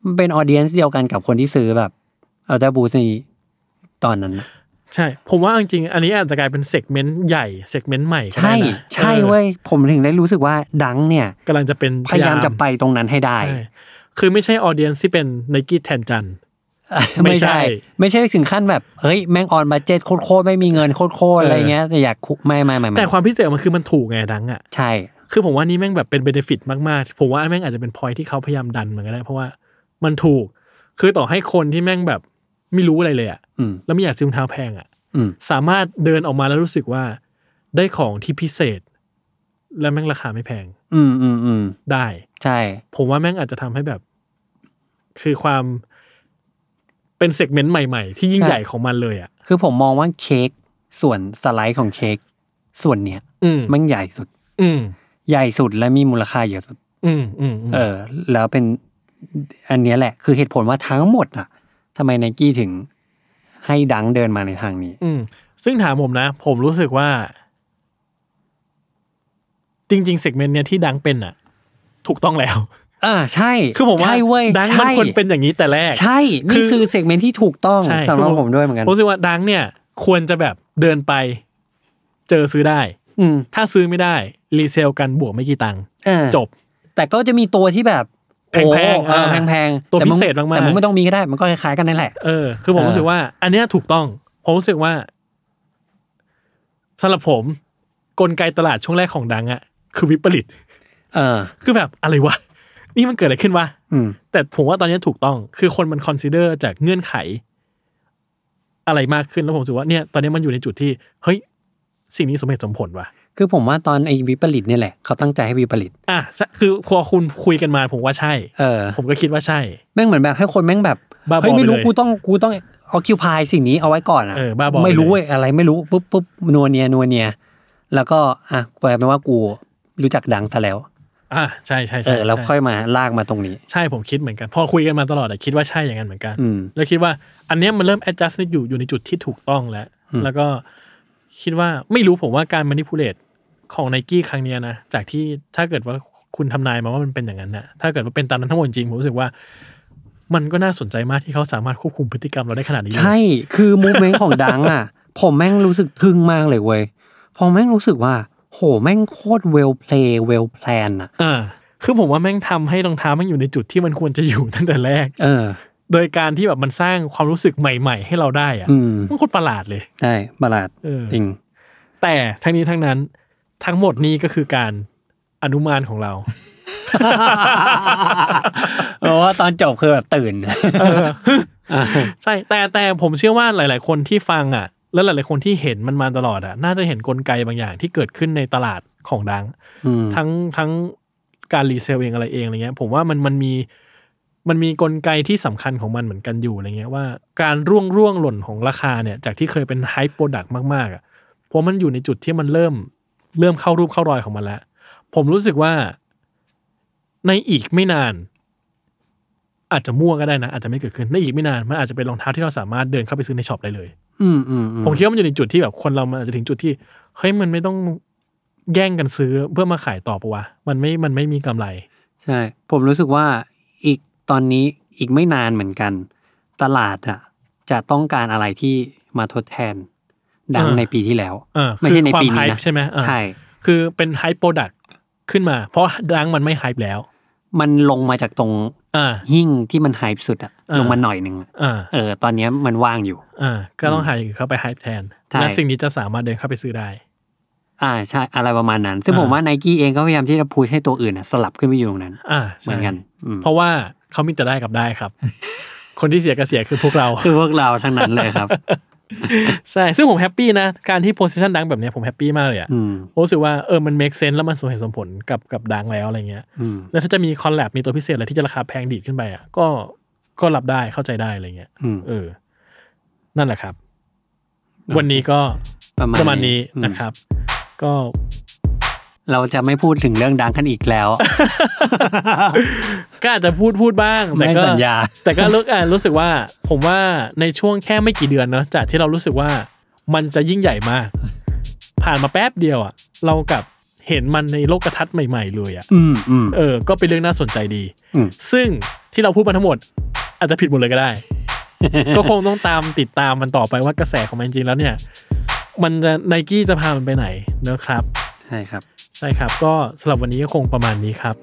มันเป็น audience เดียวกันกับคนที่ซื้อแบบ Ultraboost นี้ตอนนั้นนะใช่ ผมว่าจริงๆอันนี้อาจจะกลายเป็น segment ใหญ่ segment ใหม่ก็ใช่ได้นะใช่ออเว้ยผมถึงได้รู้สึกว่าดังเนี่ย กำลังจะเป็นพยายามจะไปตรงนั้นให้ได้ ใช่คือไม่ใช่ออเดียนที่เป็นไนกี้แทนจันไม่ ไม่ใช่ใช่ ไม่ใช่ถึงขั้นแบบเฮ้ยแม่งออนบัจเจ็ตโคตรๆไม่มีเงินโคตรๆอะไรเงี้ยแต่อยากคุไม่ไม่ไม่ไม่แต่ความพิเศษมันคือมันถูกไงดังอะใช่ คือผมว่านี่แม่งแบบเป็นเบนฟิตมากๆ ผมว่าแม่งอาจจะเป็นพอยที่เขาพยายามดันมันก็ได้เพราะว่ามันถูก คือต่อให้คนที่แม่งแบบไม่รู้อะไรเลยอะอืมแล้วไม่อยากซื้อรองเท้าแพงอะอืมสามารถเดินออกมาแล้วรู้สึกว่า ได้ของที่พิเศษ และแม่งราคาไม่แพง อืมอืมอืมได้ ใช่ ผมว่าแม่งอาจจะทำให้แบบ คือความ เป็นเซกเมนต์ใหม่ๆ ที่ยิ่งใหญ่ของมันเลยอะคือผมมองว่าเค้กส่วนสไลด์ของเค้กส่วนเนี้ยอืมมันใหญ่สุด อืมใหญ่สุดและมีมูลค่าเยอะสุดอืมอืมอืมเออ แล้วเป็นอันเนี้ยแหละ คือเหตุผลว่าทั้งหมดอะทำไมไนกี้ถึงให้ Dunk เดินมาในทางนี้ อืมซึ่งถามผมนะ ผมรู้สึกว่า จริงๆ segment เนี้ยที่ Dunk เป็นอะ ถูกต้องแล้ว อ่าใช่คือผมว่าใช่เว้ย Dunk มันใช่ควรเป็นอย่างนี้แต่แรก ใช่คืนี่อคือ segment ที่ถูกต้องใช่สำหรับคือผมด้วยเหมือนกันผมรู้สึกว่า Dunk เนี่ย ควรจะแบบเดินไป เจอซื้อได้ อืมถ้าซื้อไม่ได้ re sell กันบวกไม่กี่ตังค์เออจบ แต่ก็จะมีตัวที่แบบแพงๆโอ้เอออ่าแพงๆตัวแต่พิงเศษมากๆแต่มึงไม่ต้องมีก็ได้ มันก็คล้ายๆกันนั่นแหละเออคือผมเออรู้สึกว่า อันเนี้ยถูกต้อง ผมรู้สึกว่าสำหรับผมกลไกตลาดช่วงแรกของ Dunk อะคือวิปริต เออ คือแบบอะไรวะ นี่มันเกิดอะไรขึ้นวะอืมแต่ผมว่าตอนนี้ถูกต้อง คือคนมัน consider จากเงื่อนไข อะไรมากขึ้นแล้วผมรู้สึกว่าเนี่ยตอนนี้มันอยู่ในจุดที่ เฮ้ย สิ่งนี้สมเหตุสมผลว่ะคือผมว่าตอนไอ้วิปริตเนี่ยแหละเขาตั้งใจให้วิปริตอะใช่คือพอคุณคุยกันมาผมว่าใช่เออผมก็คิดว่าใช่ แม่งเหมือนแบบให้คนแม่งแบบบ้าบอเฮ้ยไม่รู้ไปเลยกูต้องกูต้องออคิวพายสิ่งนี้เอาไว้ก่อนอะเออบ้าบอไม่รู้ไปเลยเว้ยอะไรไม่รู้ปุ๊บปุ๊บนัวเนียนัวเนีย แล้วก็อะแปลเป็นว่ากูรู้จักดังซะแล้ว อะใช่ใช่เอใช่อแล้วใช่ค่อยมาลากมาตรงนี้ ใช่ผมคิดเหมือนกัน พอคุยกันมาตลอดอะคิดว่าใช่อย่างนั้นเหมือนกัน อืม แล้วคิดว่าอันเนี้ยมันเริ่ม adjust อยู่อยู่ในจุดที่ถูกต้องแล้วอืมแล้วก็คิดว่าไม่รู้ผมว่าการ manipulate ของไนกี้ครั้งเนี้ยนะจากที่ถ้าเกิดว่าคุณทำนายมาว่ามันเป็นอย่างนั้นนะถ้าเกิดว่าเป็นตามนั้นทั้งหมดจริงผมรู้สึกว่า มันก็น่าสนใจมากที่เขาสามารถควบคุมพฤติกรรมเราได้ขนาดนี้เลย ใช่คือ movement ของ Dunk อะ ผมแม่งรู้สึกทึ่งมากเลยเว้ยพอแม่งรู้สึกว่า โหแม่งโคตร well play well plan อะอ่าคือผมว่าแม่งทำให้รองเท้ามันอยู่ในจุดที่มันควรจะอยู่ตั้งแต่แรก เออ โดยการที่แบบมันสร้างความรู้สึกใหม่ ๆ ให้เราได้อะอืมมันโคตรประหลาดเลยใช่ประหลาดเออจริง แต่ทั้งนี้ทั้งนั้นทั้งหมดนี้ก็คือการอนุมานของเราเพราะว่าตอนจบคือแบบตื่นใช่แต่แต่ผมเชื่อว่าหลาย ๆ คนที่ฟังอะ แล้วหลายๆคนที่เห็นมันมาตลอดอะน่าจะเห็นกลไกบางอย่างที่เกิดขึ้นในตลาดของดังอืมทั้งทั้งการรีเซลเองอะไรเองอะไรเงี้ย ผมว่ามันมันมีมันมีกลไกที่สำคัญของมันเหมือนกันอยู่อะไรเงี้ยว่าการร่วงร่วงหล่นของราคาเนี่ย จากที่เคยเป็น hype product มากๆอะเพราะมันอยู่ในจุดที่มันเริ่มเริ่มเข้ารูปเข้ารอยของมันแล้ว ผมรู้สึกว่าในอีกไม่นาน อาจจะมั่วก็ได้นะ อาจจะไม่เกิดขึ้นในอีกไม่นานมันอาจจะเป็นรองเท้าที่เราสามารถเดินเข้าไปซื้อใน shop ได้เลย อืมอืมอืมผมคิดว่ามันอยู่ในจุดที่แบบคนเรามันอาจจะถึงจุดที่เฮ้ยมันไม่ต้องแย่งกันซื้อเพื่อมาขายต่อปะวะมันไม่มันไม่มีกำไร ใช่ ผมรู้สึกว่าอีกตอนนี้อีกไม่นานเหมือนกัน ตลาดอะ จะต้องการอะไรที่มาทดแทน Dunk อ่า ในปีที่แล้ว เออไม่ใช่ในคือปีความนี้ hype นะ ใช่ไหมเออใช่ คือเป็น hype product ขึ้นมา เพราะ Dunk มันไม่ hype แล้ว มันลงมาจากตรงอ่า หิ้งที่มันไฮสุดอะอ่าลงมาหน่อยหนึ่งอะอ่าเออ ตอนเนี้ยมันว่างอยู่อ่าก็ต้องหาอย่างอื่นเข้าไปไฮแทนใช่และสิ่งนี้จะสามารถเดินเข้าไปซื้อได้ อ่าใช่อะไรประมาณนั้น ซึ่งอ่าผมว่าไนกี้เองก็พยายามที่จะ push ให้ตัวอื่นอะสลับขึ้นไปอยู่ตรงนั้น อ่าเหมือนกันใช่อืมเพราะว่าเขามีแต่ได้กับได้ครับ คนที่เสียกับเสียคือพวกเราคือพวกเราทั้งนั้นเลยครับ ใช่ ซึ่งผม happy นะ การที่ position Dunk แบบเนี้ยผม happy มากเลยอะอืมผมรู้สึกว่าเออมัน make sense แล้วมันสมเหตุสมผลกับกับ Dunk แล้วอะไรเงี้ยอืมแล้วถ้าจะมี collab มีตัวพิเศษอะไรที่จะราคาแพงดีดขึ้นไปอะก็ก็รับได้เข้าใจได้อะไรเงี้ยอืมเออ นั่นแหละครับ วันนี้ก็ประมาณประมาณนี้อืมนะครับ ก็ เราจะไม่พูดถึงเรื่องดังกันอีกแล้ว ก็อาจจะพูดพูดบ้างแต่ไม่ก็สัญญา แต่ก็รู้อ่ารู้สึกว่า ผมว่าในช่วงแค่ไม่กี่เดือนเนอะจากที่เรารู้สึกว่ามันจะยิ่งใหญ่มาก ผ่านมาแป๊บเดียวอะ เรากลับเห็นมันในโลกทัศน์ใหม่ ๆ เลยอะอืมอืมเออ ก็เป็นเรื่องน่าสนใจดีอืมซึ่งที่เราพูดมาทั้งหมด อาจจะผิดหมดเลยก็ได้ ก็คงต้องตามติดตามมันต่อไปว่ากระแสของมันจริงๆแล้วเนี่ย มันจะไนกี้จะพามันไปไหนนะครับใช่ครับ ใช่ครับ ก็สำหรับวันนี้ก็คงประมาณนี้ครับ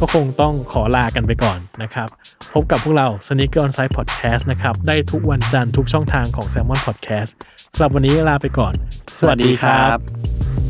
ก็คงต้องขอลากันไปก่อนนะครับ พบกับพวกเรา Sneaker On Site Podcast นะครับ ได้ทุกวันจันทร์ทุกช่องทางของ Salmon Podcast สำหรับวันนี้ลาไปก่อน สวัสดีครับ